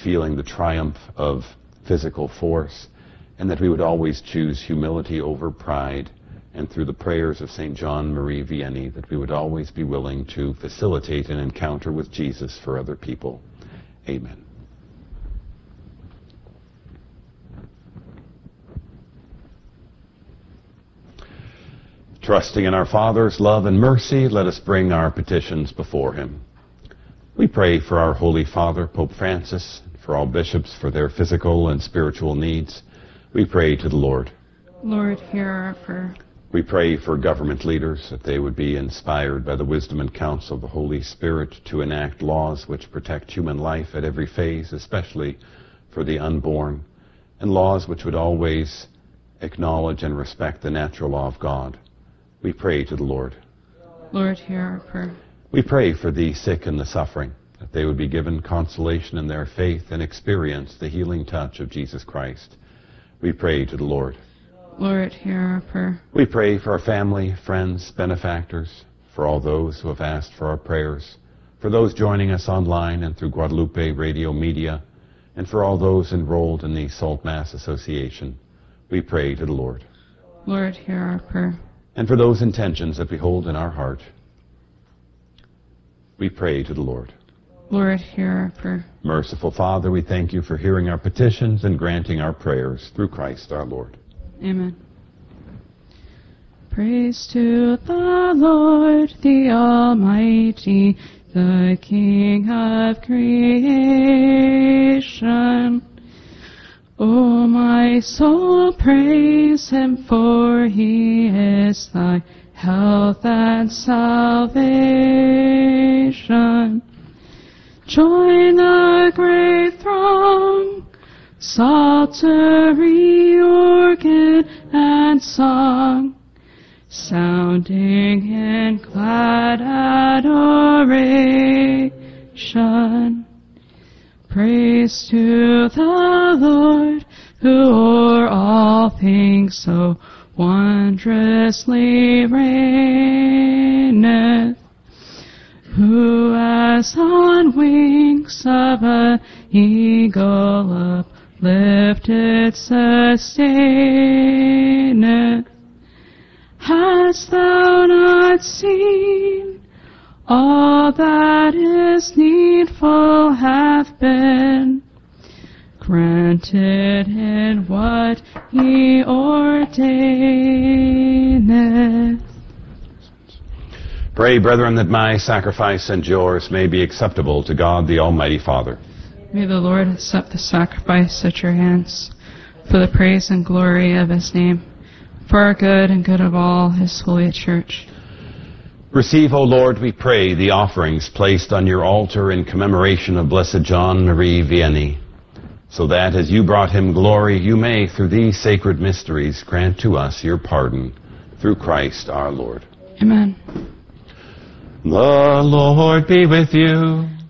feeling the triumph of physical force, and that we would always choose humility over pride, and through the prayers of St. John Marie Vianney, that we would always be willing to facilitate an encounter with Jesus for other people. Amen. Trusting in our Father's love and mercy, let us bring our petitions before Him. We pray for our Holy Father, Pope Francis, for all bishops for their physical and spiritual needs we pray to the Lord. Lord, hear our prayer. We pray for government leaders that they would be inspired by the wisdom and counsel of the Holy Spirit to enact laws which protect human life at every phase, especially for the unborn, and laws which would always acknowledge and respect the natural law of God. We pray to the Lord. Lord, hear our prayer. We pray for the sick and the suffering that they would be given consolation in their faith and experience the healing touch of Jesus Christ. We pray to the Lord. Lord, hear our prayer. We pray for our family, friends, benefactors, for all those who have asked for our prayers, for those joining us online and through Guadalupe Radio Media, and for all those enrolled in the Salt Mass Association. We pray to the Lord. Lord, hear our prayer. And for those intentions that we hold in our heart, we pray to the Lord. Lord, hear our prayer. Merciful Father, we thank you for hearing our petitions and granting our prayers through Christ our Lord. Amen. Praise to the Lord, the Almighty, the King of creation. O my soul, praise him, for he is thy health and salvation. Join the great psaltery, organ, and song, sounding in glad adoration. Praise to the Lord, who o'er all things so wondrously reigneth, who as on wings of an eagle uplifted sustaineth. Hast thou not seen all that is needful hath been granted in what he ordaineth? Pray, brethren, that my sacrifice and yours may be acceptable to God the Almighty Father. May the Lord accept the sacrifice at your hands for the praise and glory of his name, for our good and good of all his holy church. Receive, O Lord, we pray, the offerings placed on your altar in commemoration of Blessed John Marie Vianney, so that as you brought him glory, you may, through these sacred mysteries, grant to us your pardon, through Christ our Lord. Amen. The Lord be with you.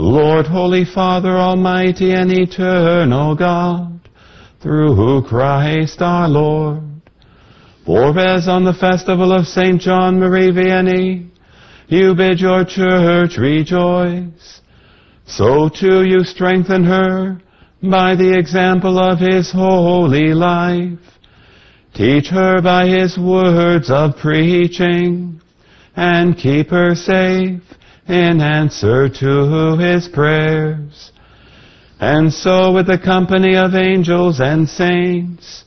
Lord, Holy Father, Almighty and Eternal God, through Christ our Lord. For as on the festival of St. John Marie Vianney, you bid your church rejoice, so too you strengthen her by the example of his holy life. Teach her by his words of preaching, and keep her safe in answer to his prayers. And so with the company of angels and saints,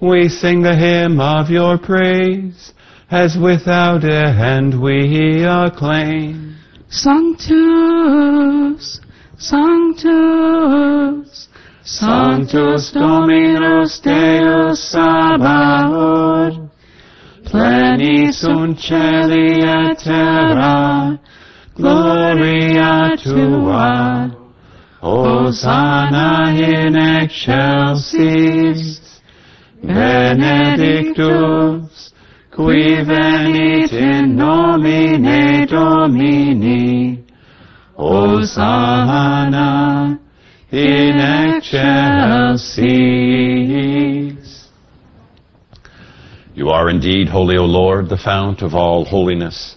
we sing the hymn of your praise, as without end we acclaim. Sanctus, Sanctus, Sanctus Dominus Deus Sabaoth, plenis sunt terra, gloria tua. Hosanna in excelsis, benedictus, qui venit in nomine Domini, Hosanna in excelsis. You are indeed holy, O Lord, the fount of all holiness.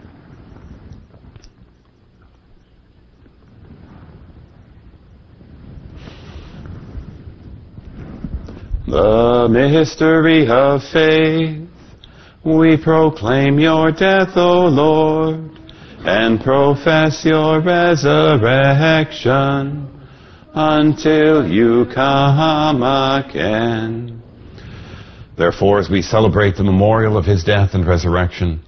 The mystery of faith. We proclaim your death, O Lord, and profess your resurrection until you come again. Therefore, as we celebrate the memorial of his death and resurrection,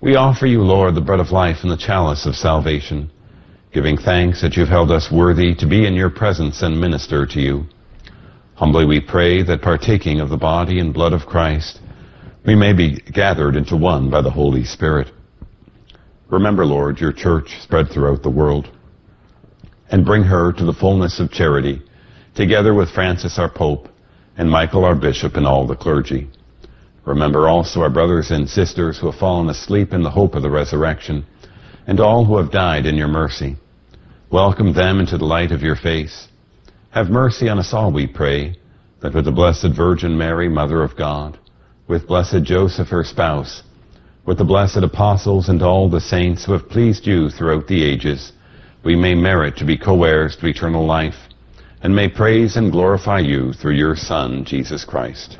we offer you, Lord, the bread of life and the chalice of salvation, giving thanks that you've held us worthy to be in your presence and minister to you. Humbly we pray that partaking of the body and blood of Christ, we may be gathered into one by the Holy Spirit. Remember, Lord, your church spread throughout the world, and bring her to the fullness of charity, together with Francis our Pope, and Michael our Bishop, and all the clergy. Remember also our brothers and sisters who have fallen asleep in the hope of the resurrection, and all who have died in your mercy. Welcome them into the light of your face have mercy on us all, we pray, that with the Blessed Virgin Mary, Mother of God, with blessed Joseph, her spouse, with the blessed apostles and all the saints who have pleased you throughout the ages, we may merit to be co-heirs to eternal life, and may praise and glorify you through your Son, Jesus Christ.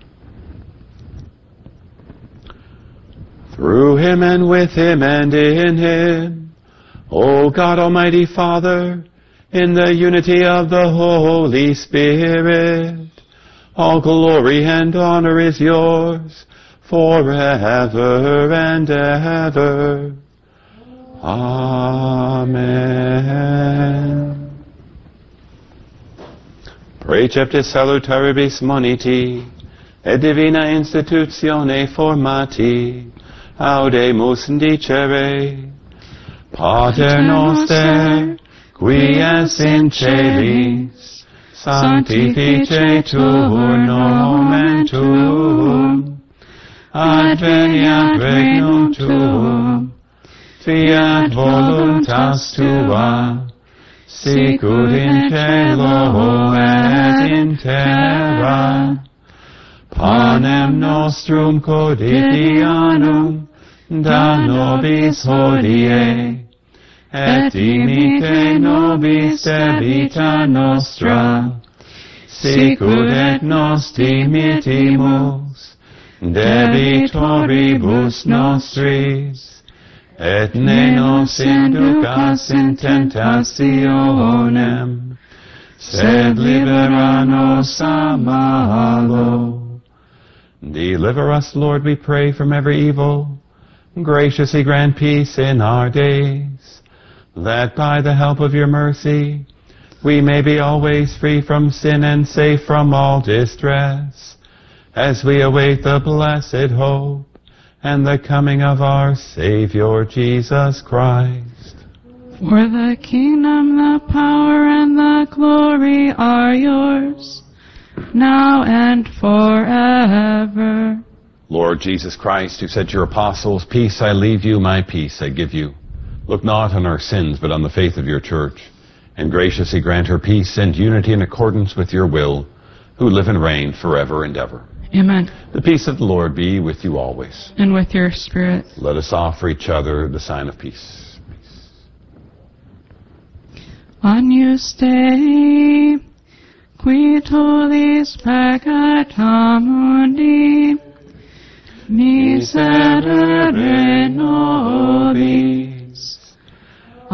Through him and with him and in him, O God Almighty Father, in the unity of the Holy Spirit. All glory and honor is yours forever and ever. Amen. Preceptis salutaribus moniti, et divina institutione formati, audemus dicere, Pater noster, qui es in celis, sanctificetur nomen tuum, adveniat regnum tuum, fiat voluntas tua, sicut in cielo et in terra. Panem nostrum quotidianum da nobis hodie, et imite nobis debita nostra, sicut et nos dimitimus debitoribus nostris, et ne nos inducas in tentationem, sed libera nos a malo. Deliver us, Lord, we pray, from every evil. Graciously grant peace in our days that by the help of your mercy we may be always free from sin and safe from all distress, as we await the blessed hope and the coming of our Savior Jesus Christ. For the kingdom, the power, and the glory are yours, now and forever. Lord Jesus Christ, who said to your apostles, Peace I leave you, my peace I give you. Look not on our sins, but on the faith of your church, and graciously grant her peace and unity in accordance with your will, who live and reign forever and ever. Amen. The peace of the Lord be with you always. And with your spirit. Let us offer each other the sign of peace. Agnus Dei, qui tollis peccata mundi, miserere nobis.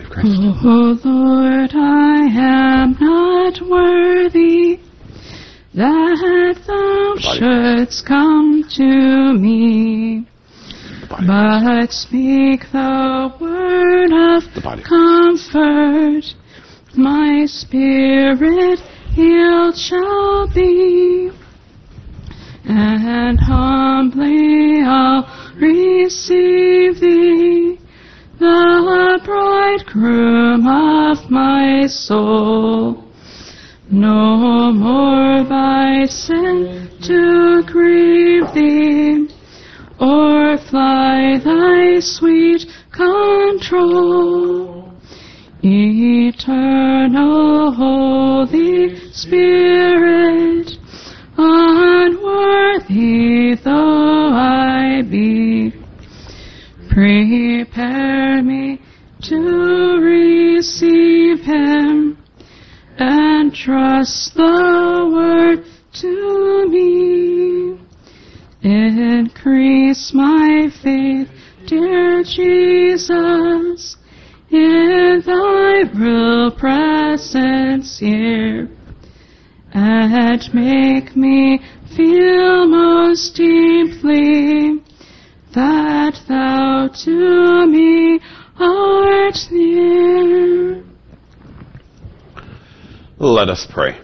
of Christ. Oh Lord, I am not worthy that thou shouldst come to me. But speak the word of the comfort, my spirit healed shall be, and humbly I'll receive thee, the bridegroom of my soul. No more by sin to grieve thee, or fly thy sweet control. Eternal Holy Spirit, unworthy though I be, prepare me to receive Him and trust the word to me. Increase my faith, dear Jesus, in thy real presence here, and make me feel most deeply thou to me art near. Let us pray.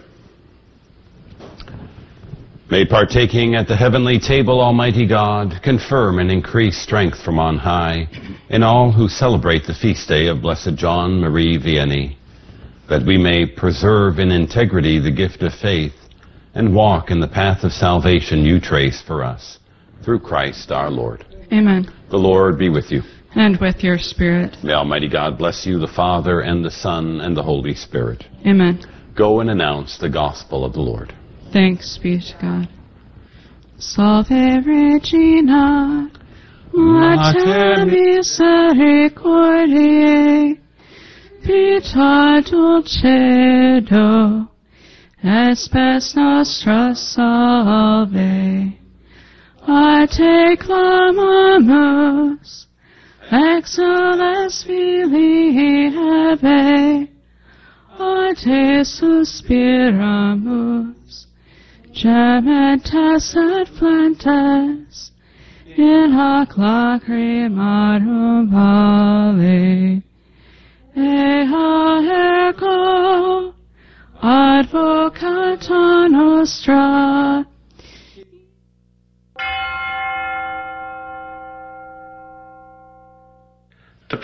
May partaking at the heavenly table, Almighty God, confirm and increase strength from on high in all who celebrate the feast day of Blessed John Marie Vianney, that we may preserve in integrity the gift of faith and walk in the path of salvation you trace for us, through Christ our Lord. Amen. The Lord be with you. And with your spirit. May Almighty God bless you, the Father, and the Son, and the Holy Spirit. Amen. Go and announce the gospel of the Lord. Thanks be to God. Salve Regina, Mater misericordiae, Pita dulcedo, espes nostra salve. A te clamamus, exules filii Hebe, a te suspiramus, gementes et plantes, in hoc lacrimarum vale. Ea ergo, advocata nostra,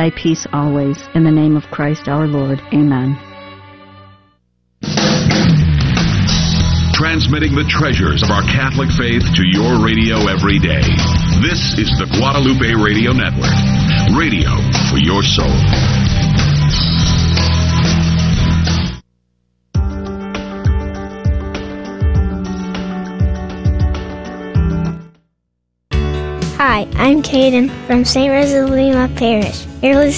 thy peace always. In the name of Christ our Lord. Amen. Transmitting the treasures of our Catholic faith to your radio every day. This is the Guadalupe Radio Network. Radio for your soul. Hi, I'm Caden from St. Rosa Lima Parish. You're listening